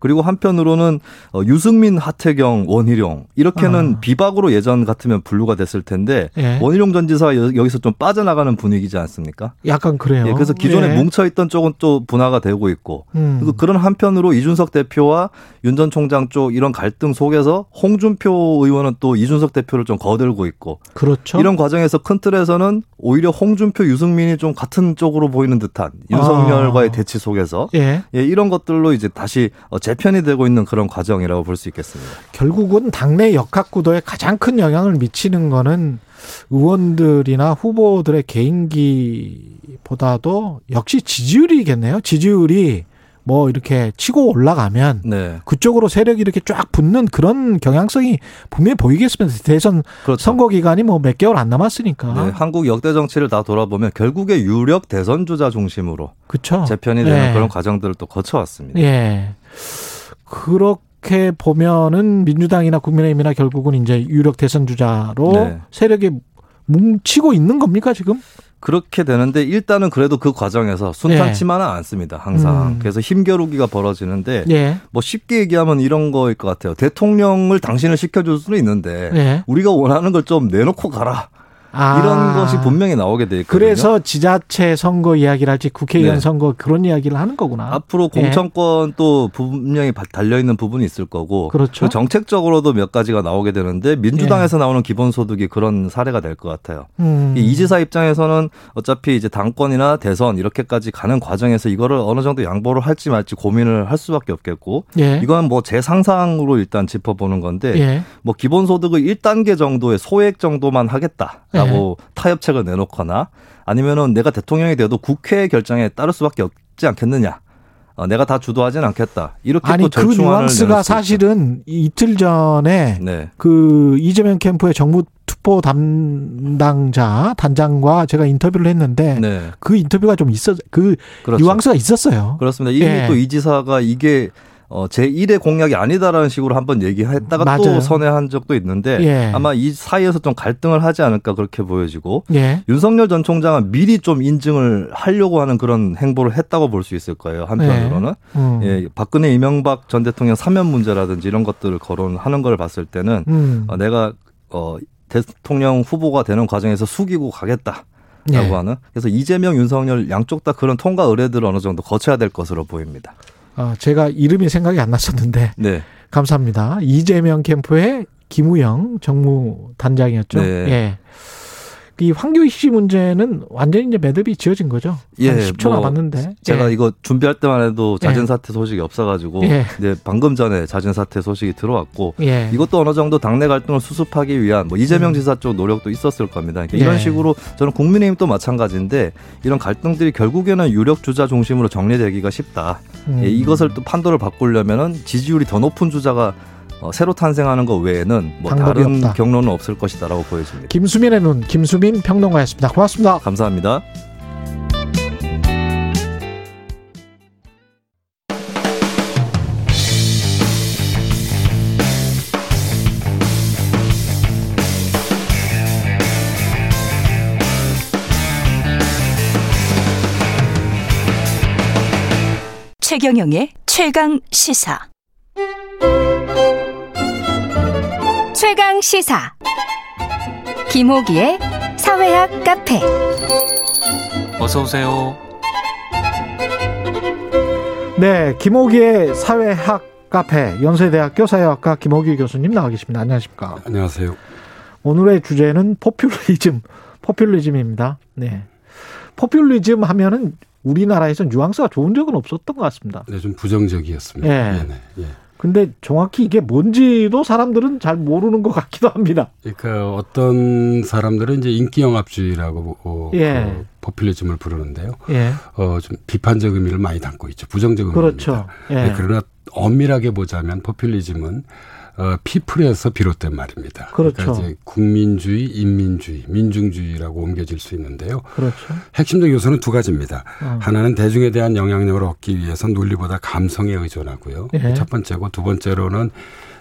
그리고 한편으로는 어, 유승민, 하태경, 원희룡 이렇게는 아. 비박으로 예전 같으면 분류가 됐을 텐데 예. 원희룡 전 지사가 여- 여기서 좀 빠져나가는 분위기지 않습니까? 약간 그래요. 예, 그래서 기존에 예. 뭉쳐있던 쪽은 또 분화가 되고 있고 음. 그리고 그런 한편으로 이준석 대표와 윤 전 총장 쪽 이런 갈등 속에서 홍준표 의원은 또 이준석 대표를 좀 거들고 있고 그렇죠. 이런 과정에서 큰 틀에서는 오히려 홍준표, 유승민이 좀 같은 쪽으로 보이는 듯한 윤석열과의 아. 대치 속에서 예. 예, 이런 것들로 이제 다시 어, 재편이 되고 있는 그런 과정이라고 볼 수 있겠습니다. 결국은 당내 역학 구도에 가장 큰 영향을 미치는 거는 의원들이나 후보들의 개인기보다도 역시 지지율이겠네요. 지지율이 뭐 이렇게 치고 올라가면 네. 그쪽으로 세력이 이렇게 쫙 붙는 그런 경향성이 분명히 보이겠습니다. 대선 그렇죠. 선거 기간이 뭐 몇 개월 안 남았으니까. 네, 한국 역대 정치를 다 돌아보면 결국에 유력 대선 주자 중심으로 그렇죠. 재편이 되는 예. 그런 과정들을 또 거쳐왔습니다. 예. 그렇게 보면은 민주당이나 국민의힘이나 결국은 이제 유력 대선 주자로 네. 세력이 뭉치고 있는 겁니까 지금? 그렇게 되는데 일단은 그래도 그 과정에서 순탄치만은 않습니다. 항상. 음. 그래서 힘겨루기가 벌어지는데 예. 뭐 쉽게 얘기하면 이런 거일 것 같아요. 대통령을 당신을 시켜줄 수는 있는데 예. 우리가 원하는 걸 좀 내놓고 가라. 아. 이런 것이 분명히 나오게 돼 있거든요. 그래서 지자체 선거 이야기랄지 국회의원 네. 선거 그런 이야기를 하는 거구나. 앞으로 예. 공천권 또 분명히 달려 있는 부분이 있을 거고 그렇죠. 정책적으로도 몇 가지가 나오게 되는데 민주당에서 나오는 기본소득이 그런 사례가 될 것 같아요. 음. 이 이지사 입장에서는 어차피 이제 당권이나 대선 이렇게까지 가는 과정에서 이거를 어느 정도 양보를 할지 말지 고민을 할 수밖에 없겠고 예. 이건 뭐 제 상상으로 일단 짚어보는 건데 예. 뭐 기본소득을 1단계 정도의 소액 정도만 하겠다 라고 예. 타협책을 내놓거나 아니면은 내가 대통령이 돼도 국회 결정에 따를 수밖에 없지 않겠느냐. 어, 내가 다 주도하진 않겠다. 이렇게 아니 또그 절충안을 뉘앙스가 사실은 이틀 전에. 네. 그 이재명 캠프의 정무 투표 담당자 단장과 제가 인터뷰를 했는데 네. 그 인터뷰가 좀 있었 그 그렇죠. 뉘앙스가 있었어요. 그렇습니다. 이미 예. 또이 지사가 이게 어, 제1의 공약이 아니다라는 식으로 한번 얘기했다가 맞아요. 또 선회한 적도 있는데 예. 아마 이 사이에서 좀 갈등을 하지 않을까 그렇게 보여지고 예. 윤석열 전 총장은 미리 좀 인증을 하려고 하는 그런 행보를 했다고 볼 수 있을 거예요. 한편으로는. 음. 예, 박근혜 이명박 전 대통령 사면 문제라든지 이런 것들을 거론하는 걸 봤을 때는 음. 어, 내가 어, 대통령 후보가 되는 과정에서 숙이고 가겠다 라고 예. 하는 그래서 이재명 윤석열 양쪽 다 그런 통과 의뢰들을 어느 정도 거쳐야 될 것으로 보입니다. 아, 제가 이름이 생각이 안 났었는데 네. 감사합니다. 이재명 캠프의 김우영 정무 단장이었죠. 네. 예. 이 황교익 씨 문제는 완전히 이제 매듭이 지어진 거죠. 예, 한 10초 뭐 남았는데. 제가 예. 이거 준비할 때만 해도 자진 예. 사퇴 소식이 없어가지고 예. 네, 방금 전에 자진 사퇴 소식이 들어왔고 예. 이것도 어느 정도 당내 갈등을 수습하기 위한 뭐 이재명 음. 지사 쪽 노력도 있었을 겁니다. 그러니까 예. 이런 식으로 저는 국민의힘도 마찬가지인데 이런 갈등들이 결국에는 유력 주자 중심으로 정리되기가 쉽다. 음. 예, 이것을 또 판도를 바꾸려면은 지지율이 더 높은 주자가 어, 새로 탄생하는 것 외에는 뭐 다른 없다. 경로는 없을 것이다라고 보여집니다. 김수민의 눈 김수민 평론가였습니다. 고맙습니다. 감사합니다. 최경영의 최강 시사. 최강 시사 김호기의 사회학 카페 어서 오세요. 네, 김호기의 사회학 카페 연세대학교 사회학과 김호기 교수님 나와 계십니다. 안녕하십니까? 안녕하세요. 오늘의 주제는 포퓰리즘, 포퓰리즘입니다. 네. 포퓰리즘 하면은 우리나라에서 뉘앙스가 좋은 적은 없었던 것 같습니다. 네, 좀 부정적이었습니다. 예. 네네. 예. 근데 정확히 이게 뭔지도 사람들은 잘 모르는 것 같기도 합니다. 그러니까 어떤 사람들은 이제 인기 영합주의라고 어, 예. 그 포퓰리즘을 부르는데요. 예. 어, 좀 비판적 의미를 많이 담고 있죠. 부정적 의미입니다. 그렇죠. 예. 네, 그러나 엄밀하게 보자면 포퓰리즘은 어, 피플에서 비롯된 말입니다. 그렇죠. 그러니까 이제 국민주의, 인민주의, 민중주의라고 옮겨질 수 있는데요. 그렇죠. 핵심적 요소는 두 가지입니다. 어. 하나는 대중에 대한 영향력을 얻기 위해서 논리보다 감성에 의존하고요. 예. 첫 번째고 두 번째로는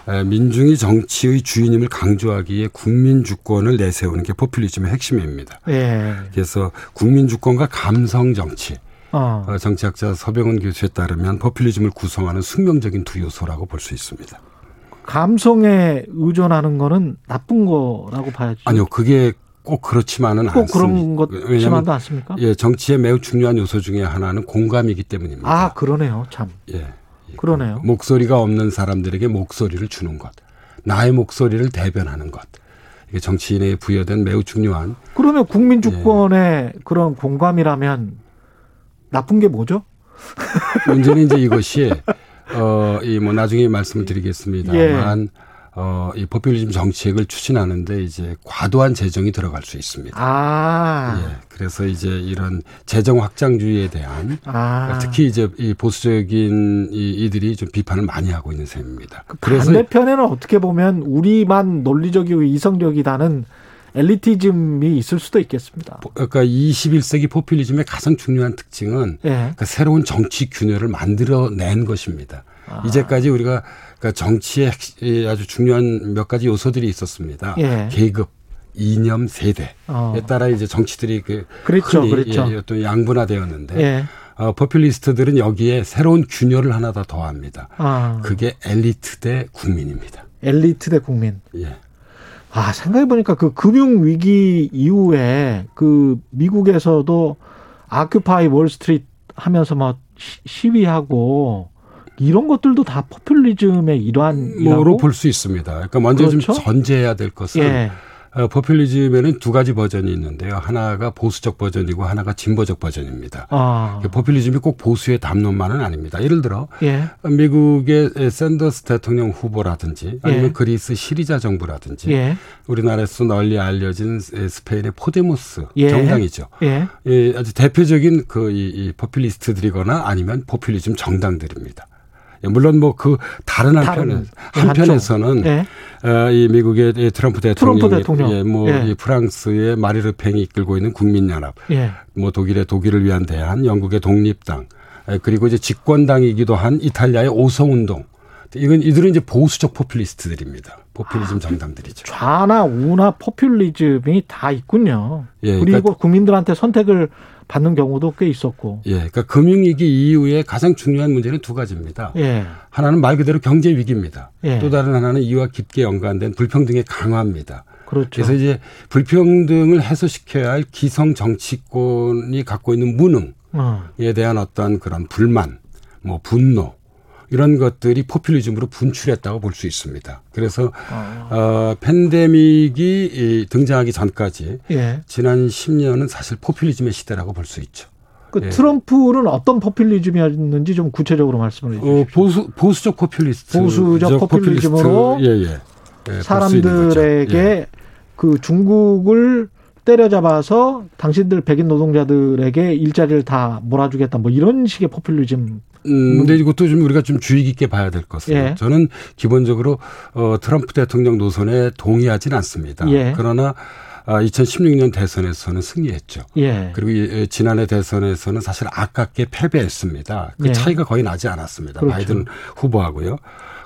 에, 민중이 정치의 주인임을 강조하기 위해 국민 주권을 내세우는 게 포퓰리즘의 핵심입니다. 예. 그래서 국민 주권과 감성 정치. 어. 어, 정치학자 서병훈 교수에 따르면 포퓰리즘을 구성하는 숙명적인 두 요소라고 볼 수 있습니다. 감성에 의존하는 거는 나쁜 거라고 봐야지. 아니요, 그게 꼭 그렇지만은 꼭 않습니다. 그런 것지만도 않습니까? 예, 정치의 매우 중요한 요소 중에 하나는 공감이기 때문입니다. 아, 그러네요. 참. 예. 그러네요. 목소리가 없는 사람들에게 목소리를 주는 것. 나의 목소리를 대변하는 것. 이게 정치인에 부여된 매우 중요한 그러면 국민 주권의 예. 그런 공감이라면 나쁜 게 뭐죠? 문제는 이제 이것이 어, 이 뭐 나중에 말씀을 드리겠습니다만 예. 어, 이 포퓰리즘 정책을 추진하는데 이제 과도한 재정이 들어갈 수 있습니다. 아. 예. 그래서 이제 이런 재정 확장주의에 대한 아. 특히 이제 이 보수적인 이 이들이 좀 비판을 많이 하고 있는 셈입니다. 그 반대편에는 어떻게 보면 우리만 논리적이고 이성적이다는 엘리티즘이 있을 수도 있겠습니다. 그러니까 21세기 포퓰리즘의 가장 중요한 특징은 예. 그러니까 새로운 정치 균열을 만들어낸 것입니다. 아. 이제까지 우리가 그러니까 정치의 핵- 아주 중요한 몇 가지 요소들이 있었습니다. 예. 계급, 이념, 세대에 어. 따라 이제 정치들이 그 그렇죠, 흔히 그렇죠. 예, 또 양분화되었는데 예. 어, 포퓰리스트들은 여기에 새로운 균열을 하나 더 더합니다. 아. 그게 엘리트 대 국민입니다. 엘리트 대 국민. 예. 아, 생각해보니까 그 금융위기 이후에 그 미국에서도 아큐파이 월스트리트 하면서 막 시- 시위하고 이런 것들도 다 포퓰리즘의 일환이라고 뭐로 볼 수 있습니다. 그러니까 먼저 그렇죠? 좀 전제해야 될 것은 예. 어, 포퓰리즘에는 두 가지 버전이 있는데요. 하나가 보수적 버전이고 하나가 진보적 버전입니다. 아. 포퓰리즘이 꼭 보수의 담론만은 아닙니다. 예를 들어 예. 미국의 샌더스 대통령 후보라든지 아니면 예. 그리스 시리자 정부라든지 예. 우리나라에서 널리 알려진 스페인의 포데모스 예. 정당이죠. 예. 예, 아주 대표적인 그 이, 이 포퓰리스트들이거나 아니면 포퓰리즘 정당들입니다. 예, 물론 뭐 그 다른 다른 한편에서는 예. 어, 이 미국의 이 트럼프 대통령, 트럼프 대통령. 예, 뭐 예. 이 프랑스의 마리 르팽이 이끌고 있는 국민연합, 예. 뭐 독일의 독일을 위한 대안, 영국의 독립당, 예, 그리고 이제 집권당이기도 한 이탈리아의 오성운동. 이건 이들은 이제 보수적 포퓰리스트들입니다. 포퓰리즘 정당들이죠. 좌나 우나 포퓰리즘이 다 있군요. 예, 그리고 그러니까- 국민들한테 선택을 받는 경우도 꽤 있었고. 예, 그러니까 금융위기 이후에 가장 중요한 문제는 두 가지입니다. 예. 하나는 말 그대로 경제 위기입니다. 예. 또 다른 하나는 이와 깊게 연관된 불평등의 강화입니다. 그렇죠. 그래서 이제 불평등을 해소시켜야 할 기성 정치권이 갖고 있는 무능에 어. 대한 어떤 그런 불만, 뭐 분노 이런 것들이 포퓰리즘으로 분출했다고 볼 수 있습니다. 그래서 어, 팬데믹이 이 등장하기 전까지 예. 지난 10년은 사실 포퓰리즘의 시대라고 볼 수 있죠. 그 예. 트럼프는 어떤 포퓰리즘이었는지 좀 구체적으로 말씀을 해 주십시오. 어, 보수 보수적 포퓰리스트, 보수적 포퓰리즘으로 예, 예. 예. 사람들에게 예. 그 중국을 때려잡아서 당신들 백인 노동자들에게 일자리를 다 몰아주겠다 뭐 이런 식의 포퓰리즘 음, 근데 이것도 좀 우리가 좀 주의 깊게 봐야 될 것은 예. 저는 기본적으로 어, 트럼프 대통령 노선에 동의하진 않습니다. 예. 그러나 아, 2016년 대선에서는 승리했죠. 예. 그리고 이- 지난해 대선에서는 사실 아깝게 패배했습니다. 그 예. 차이가 거의 나지 않았습니다. 그렇죠. 바이든 후보하고요.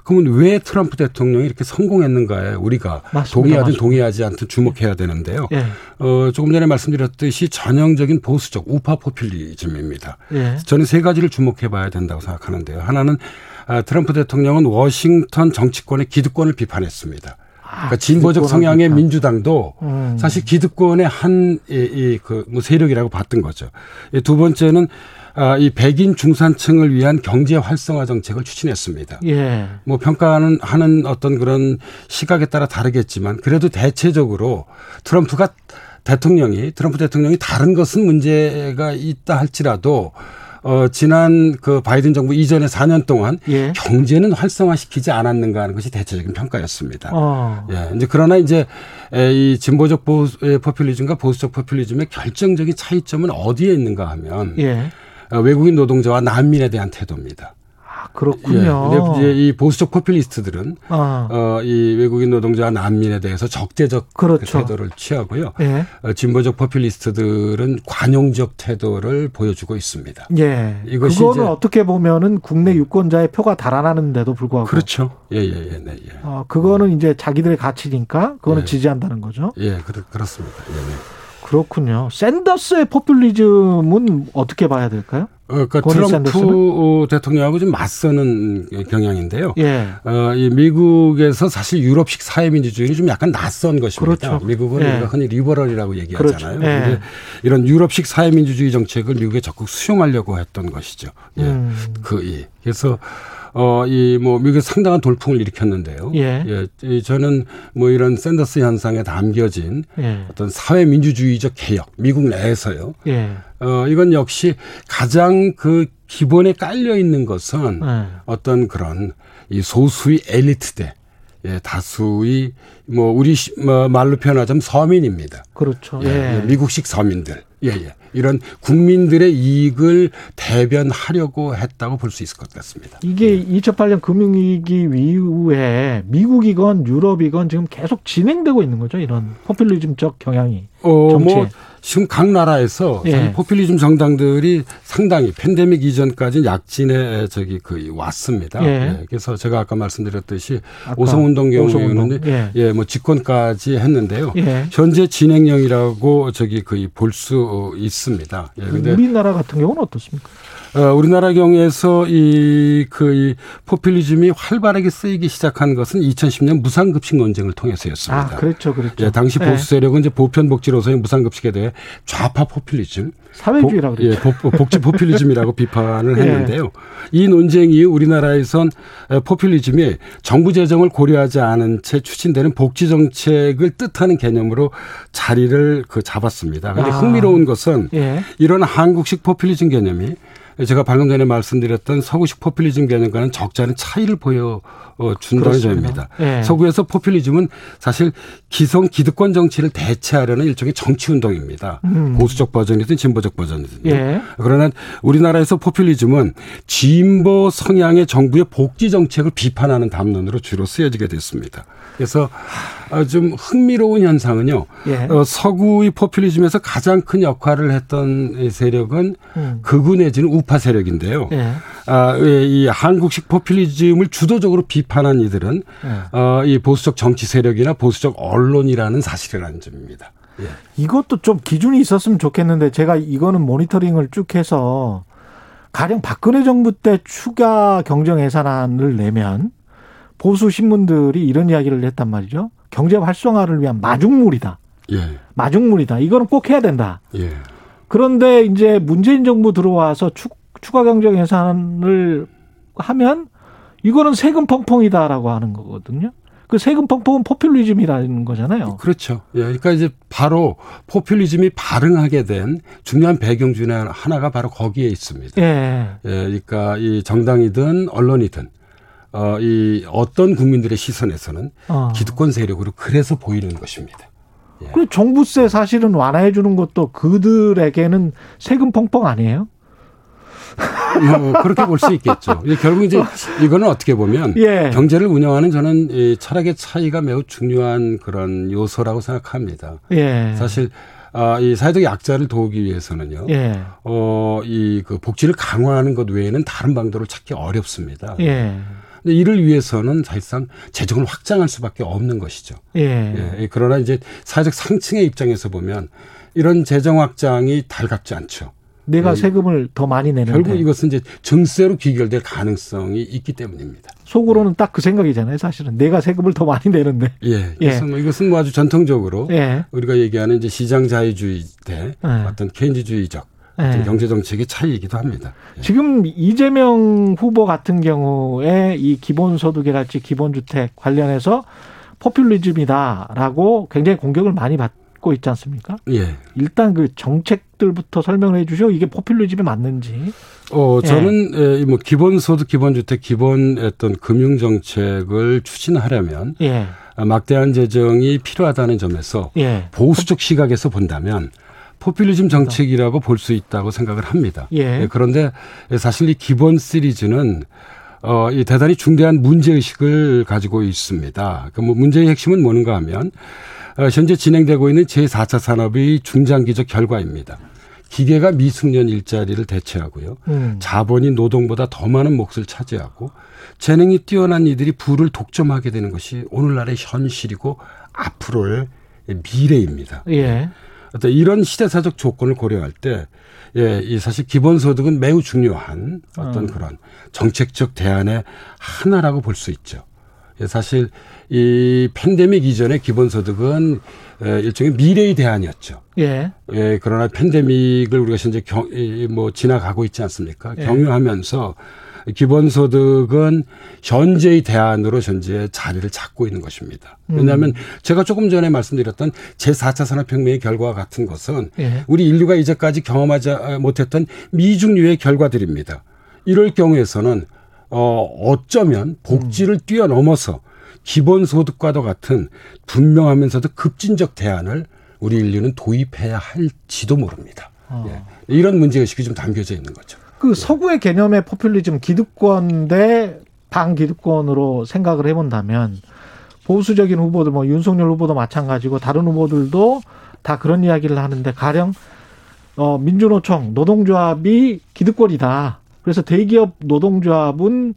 그러면 왜 트럼프 대통령이 이렇게 성공했는가에 우리가 맞습니다. 동의하든 맞습니다. 동의하지 않든 주목해야 되는데요. 예. 어, 조금 전에 말씀드렸듯이 전형적인 보수적 우파 포퓰리즘입니다. 예. 저는 세 가지를 주목해 봐야 된다고 생각하는데요. 하나는 아, 트럼프 대통령은 워싱턴 정치권의 기득권을 비판했습니다. 그러니까 진보적 성향의 비판. 민주당도 음. 사실 기득권의 한이그 뭐 세력이라고 봤던 거죠. 이두 번째는 아, 이 백인 중산층을 위한 경제 활성화 정책을 추진했습니다. 예. 뭐 평가하는 하는 어떤 그런 시각에 따라 다르겠지만 그래도 대체적으로 트럼프가 대통령이 트럼프 대통령이 다른 것은 문제가 있다 할지라도 어, 지난 그 바이든 정부 이전에 4년 동안 예. 경제는 활성화시키지 않았는가 하는 것이 대체적인 평가였습니다. 어. 예. 이제 그러나 이제 이 진보적 보수, 포퓰리즘과 보수적 포퓰리즘의 결정적인 차이점은 어디에 있는가 하면 예. 어, 외국인 노동자와 난민에 대한 태도입니다. 아, 그렇군요. 예. 근데 이제 이 보수적 포퓰리스트들은 아. 어, 이 외국인 노동자와 난민에 대해서 적대적 그렇죠. 그 태도를 취하고요. 예. 어, 진보적 포퓰리스트들은 관용적 태도를 보여주고 있습니다. 예. 이것이 그거는 어떻게 보면은 국내 유권자의 표가 달아나는데도 불구하고 그렇죠. 예, 예, 예, 네, 예. 어, 그거는 이제 자기들의 가치니까 그거는 예. 지지한다는 거죠. 예, 그렇, 그렇습니다. 예, 네. 그렇군요. 샌더스의 포퓰리즘은 어떻게 봐야 될까요? 어, 그러니까 트럼프 샌더스는? 어, 대통령하고 좀 맞서는 경향인데요. 예. 어, 이 미국에서 사실 유럽식 사회민주주의는 좀 약간 낯선 것입니다. 그렇죠. 미국은 예. 우리가 흔히 liberal이라고 얘기하잖아요. 그렇죠. 예. 이런 유럽식 사회민주주의 정책을 미국에 적극 수용하려고 했던 것이죠. 예. 음. 그, 예. 그래서 어, 이, 뭐, 미국에 상당한 돌풍을 일으켰는데요. 예. 이 저는 뭐 이런 샌더스 현상에 담겨진 예. 어떤 사회 민주주의적 개혁, 미국 내에서요. 예. 어, 이건 역시 가장 그 기본에 깔려 있는 것은 예. 어떤 그런 이 소수의 엘리트대, 예, 다수의 뭐 우리 시- 뭐 말로 표현하자면 서민입니다. 그렇죠. 예, 예. 예, 미국식 서민들. 예, 예. 이런 국민들의 이익을 대변하려고 했다고 볼 수 있을 것 같습니다. 이게 2008년 금융위기 이후에 미국이건 유럽이건 지금 계속 진행되고 있는 거죠. 이런 포퓰리즘적 경향이. 어, 정치에. 뭐 지금 각 나라에서 예. 포퓰리즘 정당들이 상당히 팬데믹 이전까지 약진에 저기 그 왔습니다. 예. 그래서 제가 아까 말씀드렸듯이 아까 오성운동 오성운동. 경우에는 예. 예, 뭐 집권까지 했는데요. 예. 현재 진행형이라고 저기 거의 볼 수 있습니다. 예, 근데 우리나라 같은 경우는 어떻습니까? 어, 우리나라 경우에서 이, 그, 이, 포퓰리즘이 활발하게 쓰이기 시작한 것은 2010년 무상급식 논쟁을 통해서였습니다. 아, 그렇죠, 그렇죠. 예, 당시 예. 보수 세력은 이제 보편복지로서의 무상급식에 대해 좌파 포퓰리즘, 사회주의라고 복- 예, 복- 복지 포퓰리즘이라고 비판을 예. 했는데요. 이 논쟁 이후 우리나라에선 에, 포퓰리즘이 정부 재정을 고려하지 않은 채 추진되는 복지 정책을 뜻하는 개념으로 자리를 그 잡았습니다. 근데 아. 흥미로운 것은 예. 이런 한국식 포퓰리즘 개념이 제가 방금 전에 말씀드렸던 서구식 포퓰리즘 개념과는 적잖은 차이를 보여 어, 준다는. 점입니다. 예. 서구에서 포퓰리즘은 사실 기성 기득권 정치를 대체하려는 일종의 정치 운동입니다. 음. 보수적 버전이든 진보적 버전이든요. 예. 그러나 우리나라에서 포퓰리즘은 진보 성향의 정부의 복지 정책을 비판하는 담론으로 주로 쓰여지게 됐습니다. 그래서 어, 좀 흥미로운 현상은요. 예. 어, 서구의 포퓰리즘에서 가장 큰 역할을 했던 이 세력은 음. 극우 내지는 우파 세력인데요. 예. 아, 예, 이 한국식 포퓰리즘을 주도적으로 비 판한 이들은 예. 어, 이 보수적 정치 세력이나 보수적 언론이라는 사실이라는 점입니다. 예. 이것도 좀 기준이 있었으면 좋겠는데 제가 이거는 모니터링을 쭉 해서 가령 박근혜 정부 때 추가 경정 예산안을 내면 보수 신문들이 이런 이야기를 했단 말이죠. 경제 활성화를 위한 마중물이다. 예. 마중물이다. 이거는 꼭 해야 된다. 예. 그런데 이제 문재인 정부 들어와서 추, 추가 경정 예산을 하면 이거는 세금 펑펑이다라고 하는 거거든요. 그 세금 펑펑은 포퓰리즘이라는 거잖아요. 그렇죠. 예, 그러니까 이제 바로 포퓰리즘이 발흥하게 된 중요한 배경 중에 하나가 바로 거기에 있습니다. 예. 예, 그러니까 이 정당이든 언론이든 어, 이 어떤 국민들의 시선에서는 어. 기득권 세력으로 그래서 보이는 것입니다. 그 종부세 사실은 완화해 주는 것도 그들에게는 세금 펑펑 아니에요? 뭐 그렇게 볼 수 있겠죠. 이게 결국 이제 이거는 어떻게 보면 예. 경제를 운영하는 저는 이 철학의 차이가 매우 중요한 그런 요소라고 생각합니다. 예. 사실 아, 이 사회적 약자를 도우기 위해서는요. 예. 어, 이 그 복지를 강화하는 것 외에는 다른 방도를 찾기 어렵습니다. 예. 근데 이를 위해서는 사실상 재정을 확장할 수밖에 없는 것이죠. 예. 예, 그러나 이제 사회적 상층의 입장에서 보면 이런 재정 확장이 달갑지 않죠. 내가 예, 세금을 더 많이 내는데 결국 이것은 이제 증세로 귀결될 가능성이 있기 때문입니다. 속으로는 딱 그 생각이잖아요. 사실은 내가 세금을 더 많이 내는데. 예. 그래서 뭐 이것은 뭐 아주 전통적으로 예. 우리가 얘기하는 이제 시장 자유주의 대 예. 어떤 케인즈주의적 어떤 예. 경제 정책의 차이이기도 합니다. 지금 이재명 후보 같은 경우에 이 기본소득이랄지 기본주택 관련해서 포퓰리즘이다라고 굉장히 공격을 많이 받 고 듣고 있지 않습니까? 예. 일단 그 정책들부터 설명을 해 주시오. 이게 포퓰리즘이 맞는지. 어, 저는 예. 뭐 기본소득, 기본주택, 기본 어떤 금융 정책을 추진하려면 예. 막대한 재정이 필요하다는 점에서 예. 보수적 시각에서 본다면 포퓰리즘 정책이라고 볼 수 있다고 생각을 합니다. 예. 예. 그런데 사실 이 기본 시리즈는 어, 이 대단히 중대한 문제의식을 가지고 있습니다. 그 뭐 문제의 핵심은 뭐는가 하면 어, 현재 진행되고 있는 제4차 산업의 중장기적 결과입니다. 기계가 미숙년 일자리를 대체하고요. 음. 자본이 노동보다 더 많은 몫을 차지하고 재능이 뛰어난 이들이 부를 독점하게 되는 것이 오늘날의 현실이고 앞으로의 미래입니다. 예. 어떤 이런 시대사적 조건을 고려할 때, 예, 이 사실 기본소득은 매우 중요한 어떤 음. 그런 정책적 대안의 하나라고 볼 수 있죠. 예, 사실 이 팬데믹 이전의 기본소득은 일종의 미래의 대안이었죠. 예. 예, 그러나 팬데믹을 우리가 현재 경, 뭐 지나가고 있지 않습니까? 예. 경유하면서 기본소득은 현재의 대안으로 현재 자리를 찾고 있는 것입니다. 왜냐하면 음. 제가 조금 전에 말씀드렸던 제4차 산업혁명의 결과와 같은 것은 예. 우리 인류가 이제까지 경험하지 못했던 미중류의 결과들입니다. 이럴 경우에서는 어, 어쩌면 복지를 음. 뛰어넘어서 기본소득과도 같은 분명하면서도 급진적 대안을 우리 인류는 도입해야 할지도 모릅니다. 어. 예. 이런 문제의식이 좀 담겨져 있는 거죠. 그 서구의 개념의 포퓰리즘 기득권 대 반기득권으로 생각을 해본다면 보수적인 후보들 뭐 윤석열 후보도 마찬가지고 다른 후보들도 다 그런 이야기를 하는데 가령 어 민주노총 노동조합이 기득권이다. 그래서 대기업 노동조합은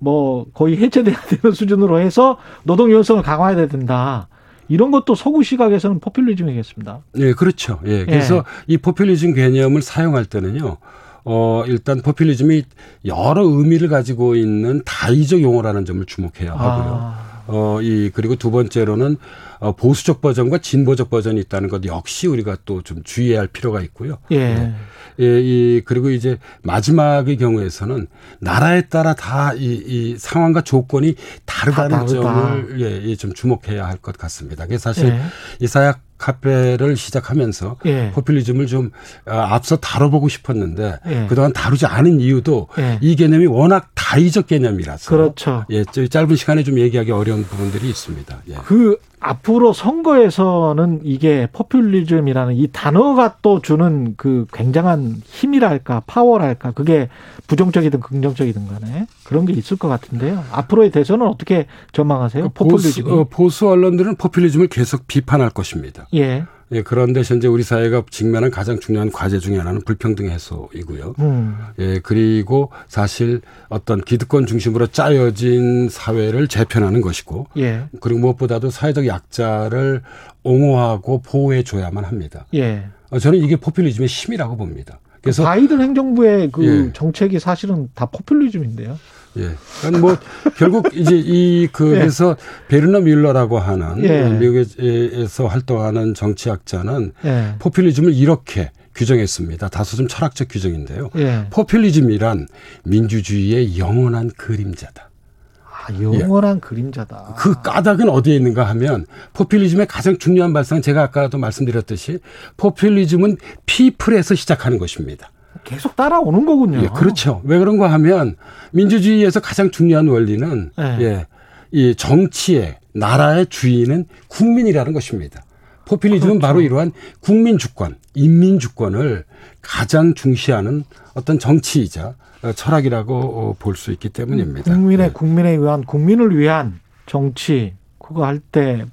뭐 거의 해체돼야 되는 수준으로 해서 노동 유연성을 강화해야 된다. 이런 것도 서구 시각에서는 포퓰리즘이겠습니다. 예, 그렇죠. 예. 그래서 예. 이 포퓰리즘 개념을 사용할 때는요. 어, 일단 포퓰리즘이 여러 의미를 가지고 있는 다의적 용어라는 점을 주목해야 하고요. 아. 어, 이, 그리고 두 번째로는 어, 보수적 버전과 진보적 버전이 있다는 것 역시 우리가 또 좀 주의해야 할 필요가 있고요. 예. 예. 예, 이, 그리고 이제 마지막의 경우에서는 나라에 따라 다 이, 이 상황과 조건이 다르다는 점을 예, 좀 주목해야 할 것 같습니다. 그게 사실 예. 이 사약 카페를 시작하면서 예. 포퓰리즘을 좀 아, 앞서 다뤄보고 싶었는데 예. 그동안 다루지 않은 이유도 예. 이 개념이 워낙 다의적 개념이라서 그렇죠. 예, 짧은 시간에 좀 얘기하기 어려운 부분들이 있습니다. 예. 그 앞으로 선거에서는 이게 포퓰리즘이라는 이 단어가 또 주는 그 굉장한 힘이랄까 파워랄까 그게 부정적이든 긍정적이든 간에 그런 게 있을 것 같은데요. 앞으로의 대선은 어떻게 전망하세요? 그 포퓰리즘 보수, 어, 보수 언론들은 포퓰리즘을 계속 비판할 것입니다. 예. 예, 그런데 현재 우리 사회가 직면한 가장 중요한 과제 중에 하나는 불평등 해소이고요. 음. 예, 그리고 사실 어떤 기득권 중심으로 짜여진 사회를 재편하는 것이고, 예. 그리고 무엇보다도 사회적 약자를 옹호하고 보호해 줘야만 합니다. 예. 어, 저는 이게 포퓰리즘의 힘이라고 봅니다. 그래서 바이든 행정부의 그 예. 정책이 사실은 다 포퓰리즘인데요. 예. 그러니까 뭐 결국 이제 이 그래서 예. 베르너 뮬러라고 하는 예. 미국에서 활동하는 정치학자는 예. 포퓰리즘을 이렇게 규정했습니다. 다소 좀 철학적 규정인데요. 예. 포퓰리즘이란 민주주의의 영원한 그림자다. 아, 영원한 예. 그림자다. 그 까닭은 어디에 있는가 하면 포퓰리즘의 가장 중요한 발상은 제가 아까도 말씀드렸듯이 포퓰리즘은 피플에서 시작하는 것입니다. 계속 따라오는 거군요. 예, 그렇죠. 왜 그런가 하면 민주주의에서 가장 중요한 원리는 네. 예, 이 정치의 나라의 주인은 국민이라는 것입니다. 포퓰리즘은 그렇죠. 바로 이러한 국민 주권, 인민 주권을 가장 중시하는 어떤 정치이자 철학이라고 볼 수 있기 때문입니다. 국민의 예. 국민에 의한 국민을 위한 정치 그거 할 때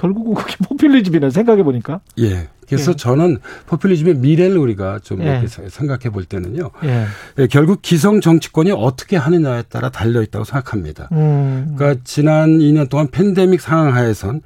결국은 그게 포퓰리즘이네 생각해 보니까. 예. 그래서 예. 저는 포퓰리즘의 미래를 우리가 좀 예. 이렇게 생각해 볼 때는요. 예. 예. 결국 기성 정치권이 어떻게 하느냐에 따라 달려 있다고 생각합니다. 음. 그러니까 지난 2년 동안 팬데믹 상황 하에선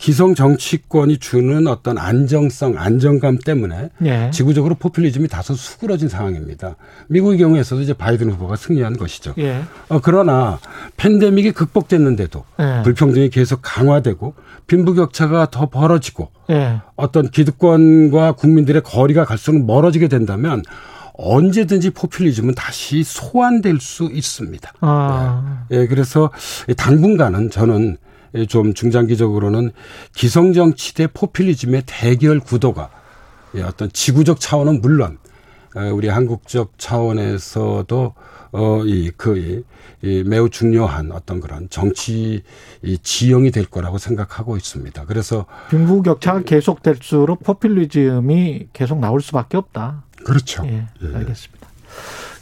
기성 정치권이 주는 어떤 안정성, 안정감 때문에 예. 지구적으로 포퓰리즘이 다소 수그러진 상황입니다. 미국의 경우에서도 이제 바이든 후보가 승리한 것이죠. 예. 어, 그러나 팬데믹이 극복됐는데도 예. 불평등이 계속 강화되고 빈부격차가 더 벌어지고 예. 어떤 기득권과 국민들의 거리가 갈수록 멀어지게 된다면 언제든지 포퓰리즘은 다시 소환될 수 있습니다. 아. 예, 그래서 당분간은 저는 좀 중장기적으로는 기성정치 대 포퓰리즘의 대결 구도가 예, 어떤 지구적 차원은 물론 우리 한국적 차원에서도 어, 이, 그, 이, 매우 중요한 어떤 그런 정치 이 지형이 될 거라고 생각하고 있습니다. 그래서. 빈부격차가 계속될수록 포퓰리즘이 계속 나올 수밖에 없다. 그렇죠. 예, 예. 알겠습니다.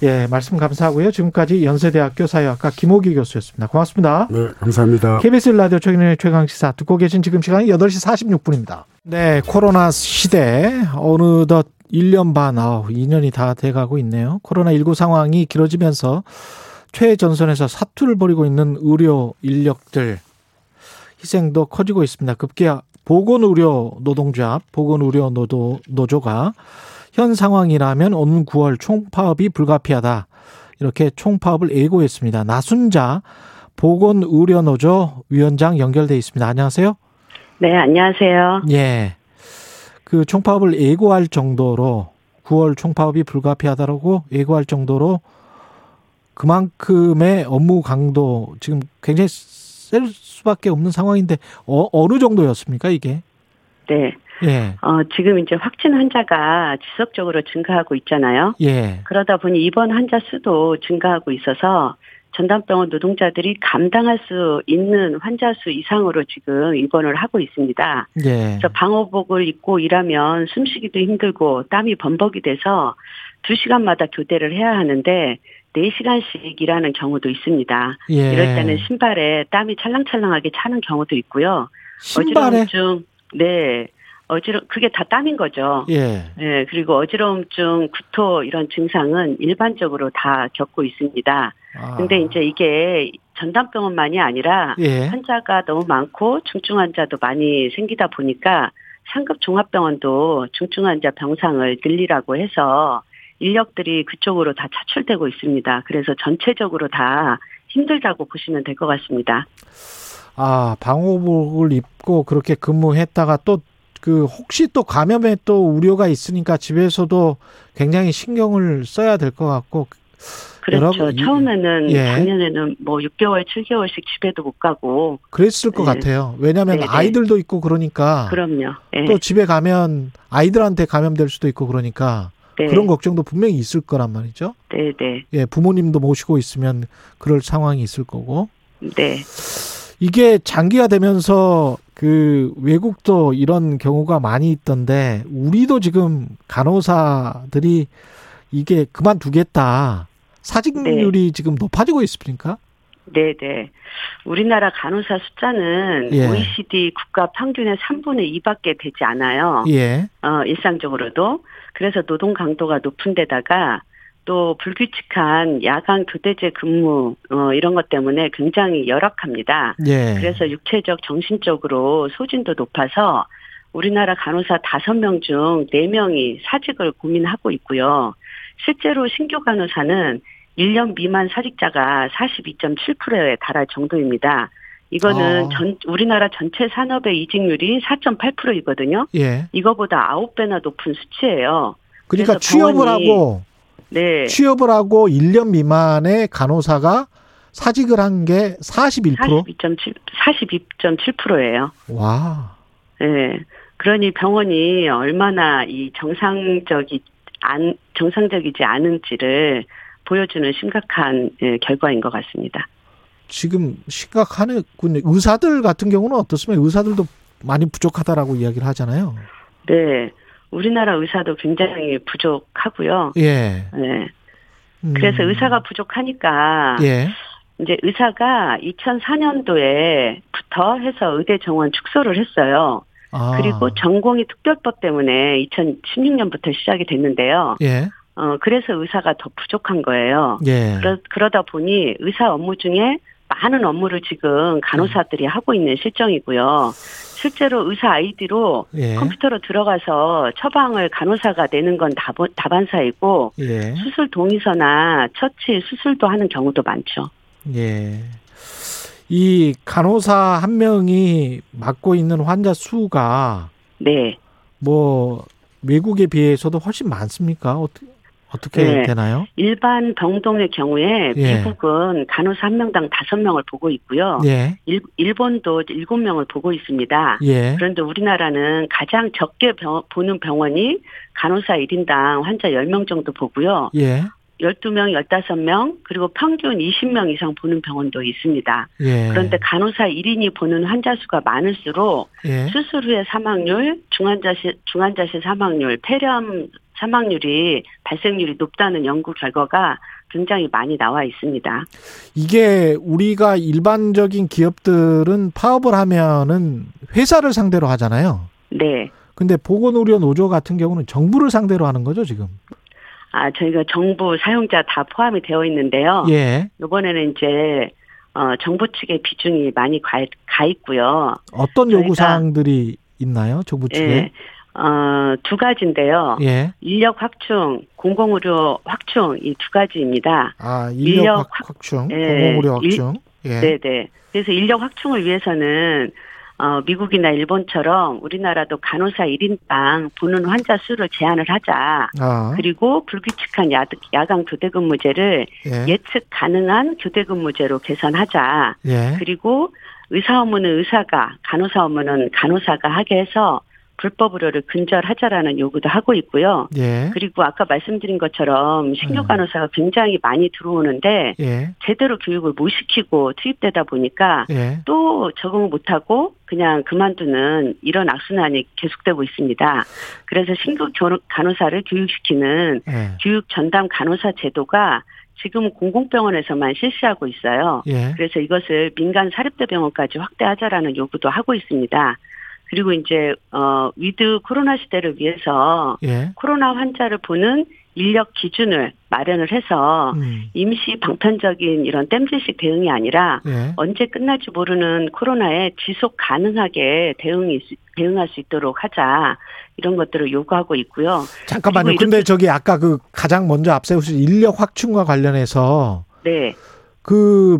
예, 말씀 감사하고요. 지금까지 연세대학교 사회학과 김호기 교수였습니다. 고맙습니다. 네, 감사합니다. KBS 라디오 최근의 최강시사 듣고 계신 지금 시간이 8시 46분입니다. 네, 코로나 시대 어느덧 1년 반, 아 2년이 다 돼가고 있네요. 코로나19 상황이 길어지면서 최전선에서 사투를 벌이고 있는 의료 인력들 희생도 커지고 있습니다. 급기야 보건의료 노동조합, 보건의료 노도, 노조가 현 상황이라면 오는 9월 총파업이 불가피하다. 이렇게 총파업을 예고했습니다. 나순자 보건의료노조 위원장 연결돼 있습니다. 안녕하세요. 네, 안녕하세요. 예. 그 총파업을 예고할 정도로 9월 총파업이 불가피하다라고 예고할 정도로 그만큼의 업무 강도 지금 굉장히 셀 수밖에 없는 상황인데 어, 어느 정도였습니까 이게? 네. 예. 어, 지금 이제 확진 환자가 지속적으로 증가하고 있잖아요. 예. 그러다 보니 입원 환자 수도 증가하고 있어서 전담병원 노동자들이 감당할 수 있는 환자 수 이상으로 지금 입원을 하고 있습니다. 예. 그래서 방호복을 입고 일하면 숨쉬기도 힘들고 땀이 범벅이 돼서 2시간마다 교대를 해야 하는데 4시간씩 일하는 경우도 있습니다. 예. 이럴 때는 신발에 땀이 찰랑찰랑하게 차는 경우도 있고요. 신발에? 어지러움증, 네. 어지러 그게 다 땀인 거죠. 예. 네, 그리고 어지러움증, 구토 이런 증상은 일반적으로 다 겪고 있습니다. 아. 근데 이제 이게 전담병원만이 아니라 예. 환자가 너무 많고 중증 환자도 많이 생기다 보니까 상급 종합병원도 중증 환자 병상을 늘리라고 해서 인력들이 그쪽으로 다 차출되고 있습니다. 그래서 전체적으로 다 힘들다고 보시면 될 것 같습니다. 아, 방호복을 입고 그렇게 근무했다가 또 그 혹시 또 감염에 또 우려가 있으니까 집에서도 굉장히 신경을 써야 될 것 같고 그렇죠. 처음에는 예. 작년에는 뭐 6개월, 7개월씩 집에도 못 가고 그랬을 것 네. 같아요. 왜냐하면 네네. 네. 아이들도 있고 그러니까 그럼요. 네. 또 집에 가면 아이들한테 감염될 수도 있고 그러니까 네. 그런 걱정도 분명히 있을 거란 말이죠. 네, 네. 예, 부모님도 모시고 있으면 그럴 상황이 있을 거고. 네. 이게 장기화되면서 그 외국도 이런 경우가 많이 있던데 우리도 지금 간호사들이 이게 그만두겠다. 사직률이 네. 지금 높아지고 있습니까? 네, 네. 우리나라 간호사 숫자는 예. OECD 국가 평균의 3분의 2밖에 되지 않아요. 예. 어, 일상적으로도. 그래서 노동 강도가 높은 데다가 또 불규칙한 야간 교대제 근무 어, 이런 것 때문에 굉장히 열악합니다. 예. 그래서 육체적 정신적으로 소진도 높아서 우리나라 간호사 5명 중 4명이 사직을 고민하고 있고요. 실제로 신규 간호사는 1년 미만 사직자가 42.7%에 달할 정도입니다. 이거는 어. 전 우리나라 전체 산업의 이직률이 4.8%이거든요. 예. 이거보다 9배나 높은 수치예요. 그러니까 취업을 하고 네. 취업을 하고 1년 미만의 간호사가 사직을 한 게 41%? 42.7 42.7%예요. 와. 네. 그러니 병원이 얼마나 이 정상적이 안 정상적이지 않은지를 보여주는 심각한 예, 결과인 것 같습니다. 지금 심각하군요. 의사들 같은 경우는 어떻습니까? 의사들도 많이 부족하다라고 이야기를 하잖아요. 네. 우리나라 의사도 굉장히 부족하고요. 예. 네. 음. 그래서 의사가 부족하니까 예. 이제 의사가 2004년도에부터 해서 의대 정원 축소를 했어요. 아. 그리고 전공의 특별법 때문에 2016년부터 시작이 됐는데요. 예. 어, 그래서 의사가 더 부족한 거예요. 예. 그러, 그러다 보니 의사 업무 중에 많은 업무를 지금 간호사들이 음. 하고 있는 실정이고요. 실제로 의사 아이디로 예. 컴퓨터로 들어가서 처방을 간호사가 내는 건 다반사이고 예. 수술 동의서나 처치 수술도 하는 경우도 많죠. 예. 이 간호사 한 명이 맡고 있는 환자 수가 네. 뭐 외국에 비해서도 훨씬 많습니까? 어떻게? 어떻게 네. 되나요? 일반 병동의 경우에 예. 미국은 간호사 한 명당 다섯 명을 보고 있고요. 예. 일, 일본도 일곱 명을 보고 있습니다. 예. 그런데 우리나라는 가장 적게 병, 보는 병원이 간호사 1인당 환자 10명 정도 보고요. 예. 12명, 15명, 그리고 평균 20명 이상 보는 병원도 있습니다. 예. 그런데 간호사 1인이 보는 환자 수가 많을수록 예. 수술 후의 사망률, 중환자실, 중환자실 사망률, 폐렴 사망률이 발생률이 높다는 연구 결과가 굉장히 많이 나와 있습니다. 이게 우리가 일반적인 기업들은 파업을 하면은 회사를 상대로 하잖아요. 네. 근데 보건의료 노조 같은 경우는 정부를 상대로 하는 거죠, 지금? 아, 저희가 정부 사용자 다 포함이 되어 있는데요. 예. 이번에는 이제 어, 정부 측의 비중이 많이 가, 가 있고요. 어떤 요구 사항들이 있나요, 정부 측에? 예. 어, 두 가지인데요. 예. 인력 확충, 공공의료 확충 이 두 가지입니다. 아, 인력, 인력 확, 충 예. 공공의료 확충. 예. 네, 네. 그래서 인력 확충을 위해서는 어, 미국이나 일본처럼 우리나라도 간호사 1인당 보는 환자 수를 제한을 하자. 아. 그리고 불규칙한 야, 야간 교대 근무제를 예. 측 가능한 교대 근무제로 개선하자. 예. 그리고 의사 업무는 의사가, 간호사 업무는 간호사가 하게 해서 불법 의료를 근절하자라는 요구도 하고 있고요. 예. 그리고 아까 말씀드린 것처럼 식료 음. 간호사가 굉장히 많이 들어오는데 예. 제대로 교육을 못 시키고 투입되다 보니까 예. 또 적응을 못하고 그냥 그만두는 이런 악순환이 계속되고 있습니다. 그래서 신규 간호사를 교육시키는 예. 교육 전담 간호사 제도가 지금 공공병원에서만 실시하고 있어요. 예. 그래서 이것을 민간 사립대 병원까지 확대하자라는 요구도 하고 있습니다. 그리고 이제 어 위드 코로나 시대를 위해서 예. 코로나 환자를 보는 인력 기준을 마련을 해서 음. 임시 방편적인 이런 땜질식 대응이 아니라 예. 언제 끝날지 모르는 코로나에 지속 가능하게 대응이 대응할 수 있도록 하자 이런 것들을 요구하고 있고요. 잠깐만요. 근데 저기 아까 그 가장 먼저 앞세우신 인력 확충과 관련해서 네. 그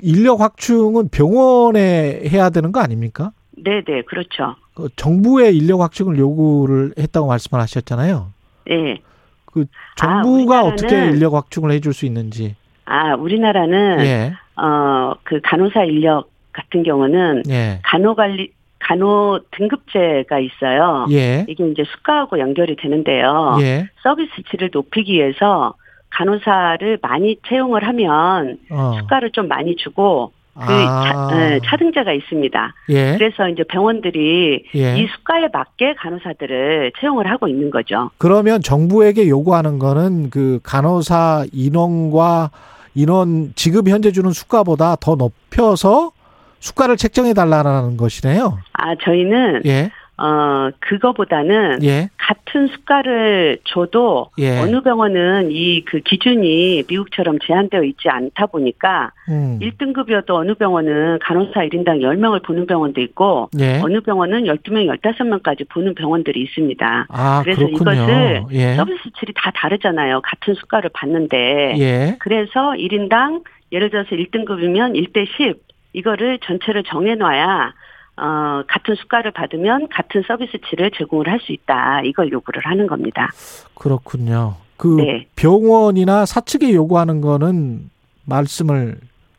인력 확충은 병원에 해야 되는 거 아닙니까? 네, 네, 그렇죠. 그 정부의 인력 확충을 요구를 했다고 말씀을 하셨잖아요. 네. 그 정부가 아, 어떻게 인력 확충을 해줄 수 있는지. 아, 우리나라는 예. 어그 간호사 인력 같은 경우는 예. 간호관리 간호 등급제가 있어요. 예. 이게 이제 수가하고 연결이 되는데요. 예. 서비스 질을 높이기 위해서 간호사를 많이 채용을 하면 어. 수가를 좀 많이 주고 그 아. 차, 네, 차등제가 있습니다. 예. 그래서 이제 병원들이 예. 이 수가에 맞게 간호사들을 채용을 하고 있는 거죠. 그러면 정부에게 요구하는 거는 그 간호사 인원과 인원 지금 현재 주는 수가보다 더 높여서 수가를 책정해 달라는 것이네요. 아, 저희는 예. 어, 그거보다는 예. 같은 수가를 줘도 예. 어느 병원은 이 그 기준이 미국처럼 제한되어 있지 않다 보니까 음. 1등급이어도 어느 병원은 간호사 1인당 10명을 보는 병원도 있고 예. 어느 병원은 12명, 15명까지 보는 병원들이 있습니다. 아, 그래서 그렇군요. 이것을 예. 서비스 질이 다 다르잖아요. 같은 수가를 받는데. 예. 그래서 1인당 예를 들어서 1등급이면 1대 10 이거를 전체를 정해 놔야 어, 같은 수가를 받으면 같은 서비스치를 제공을 할 수 있다. 이걸 요구를 하는 겁니다. 그렇군요. 그 네. 병원이나 사측에 요구하는 거는 말씀을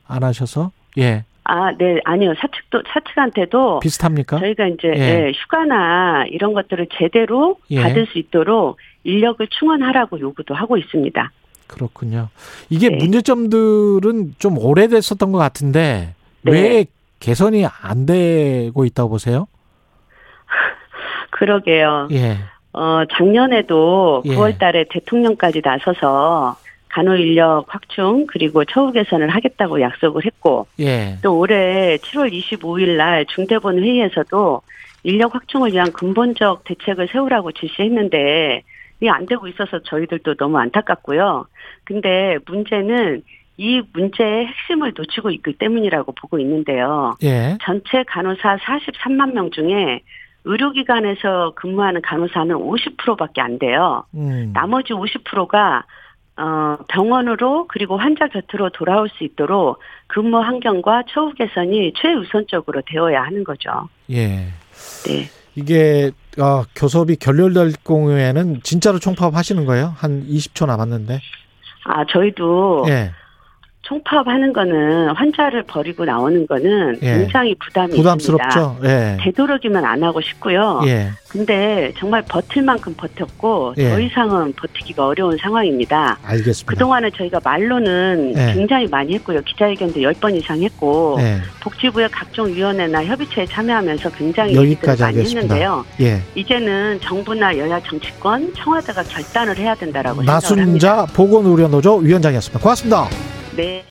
안 하셔서 예. 아, 네, 아니요. 사측도 사측한테도 비슷합니까? 저희가 이제 예. 예, 휴가나 이런 것들을 제대로 예. 받을 수 있도록 인력을 충원하라고 요구도 하고 있습니다. 그렇군요. 이게 네. 문제점들은 좀 오래됐었던 것 같은데 네. 왜 개선이 안 되고 있다고 보세요? 그러게요. 예. 어, 작년에도 예. 9월 달에 대통령까지 나서서 간호 인력 확충 그리고 처우 개선을 하겠다고 약속을 했고 예. 또 올해 7월 25일 날 중대본 회의에서도 인력 확충을 위한 근본적 대책을 세우라고 지시했는데 이게 안 되고 있어서 저희들도 너무 안타깝고요. 근데 문제는 이 문제의 핵심을 놓치고 있기 때문이라고 보고 있는데요. 예. 전체 간호사 43만 명 중에 의료기관에서 근무하는 간호사는 50%밖에 안 돼요. 음. 나머지 50%가 어, 병원으로 그리고 환자 곁으로 돌아올 수 있도록 근무 환경과 처우 개선이 최우선적으로 되어야 하는 거죠. 예. 네. 이게 어, 교섭이 결렬될 경우에는 진짜로 총파업 하시는 거예요? 한 20초 남았는데. 아, 저희도 예. 총파업하는 거는 환자를 버리고 나오는 거는 예. 굉장히 부담이 부담스럽죠. 예. 되도록이면 안 하고 싶고요. 예. 근데 정말 버틸 만큼 버텼고 예. 더 이상은 버티기가 어려운 상황입니다. 알겠습니다. 그동안에 저희가 말로는 예. 굉장히 많이 했고요. 기자회견도 10번 이상 했고 예. 복지부의 각종 위원회나 협의체에 참여하면서 굉장히 여기까지 많이 하겠습니다. 했는데요. 예. 이제는 정부나 여야 정치권, 청와대가 결단을 해야 된다라고 나순자 보건의료노조 위원장이었습니다. 고맙습니다. 네.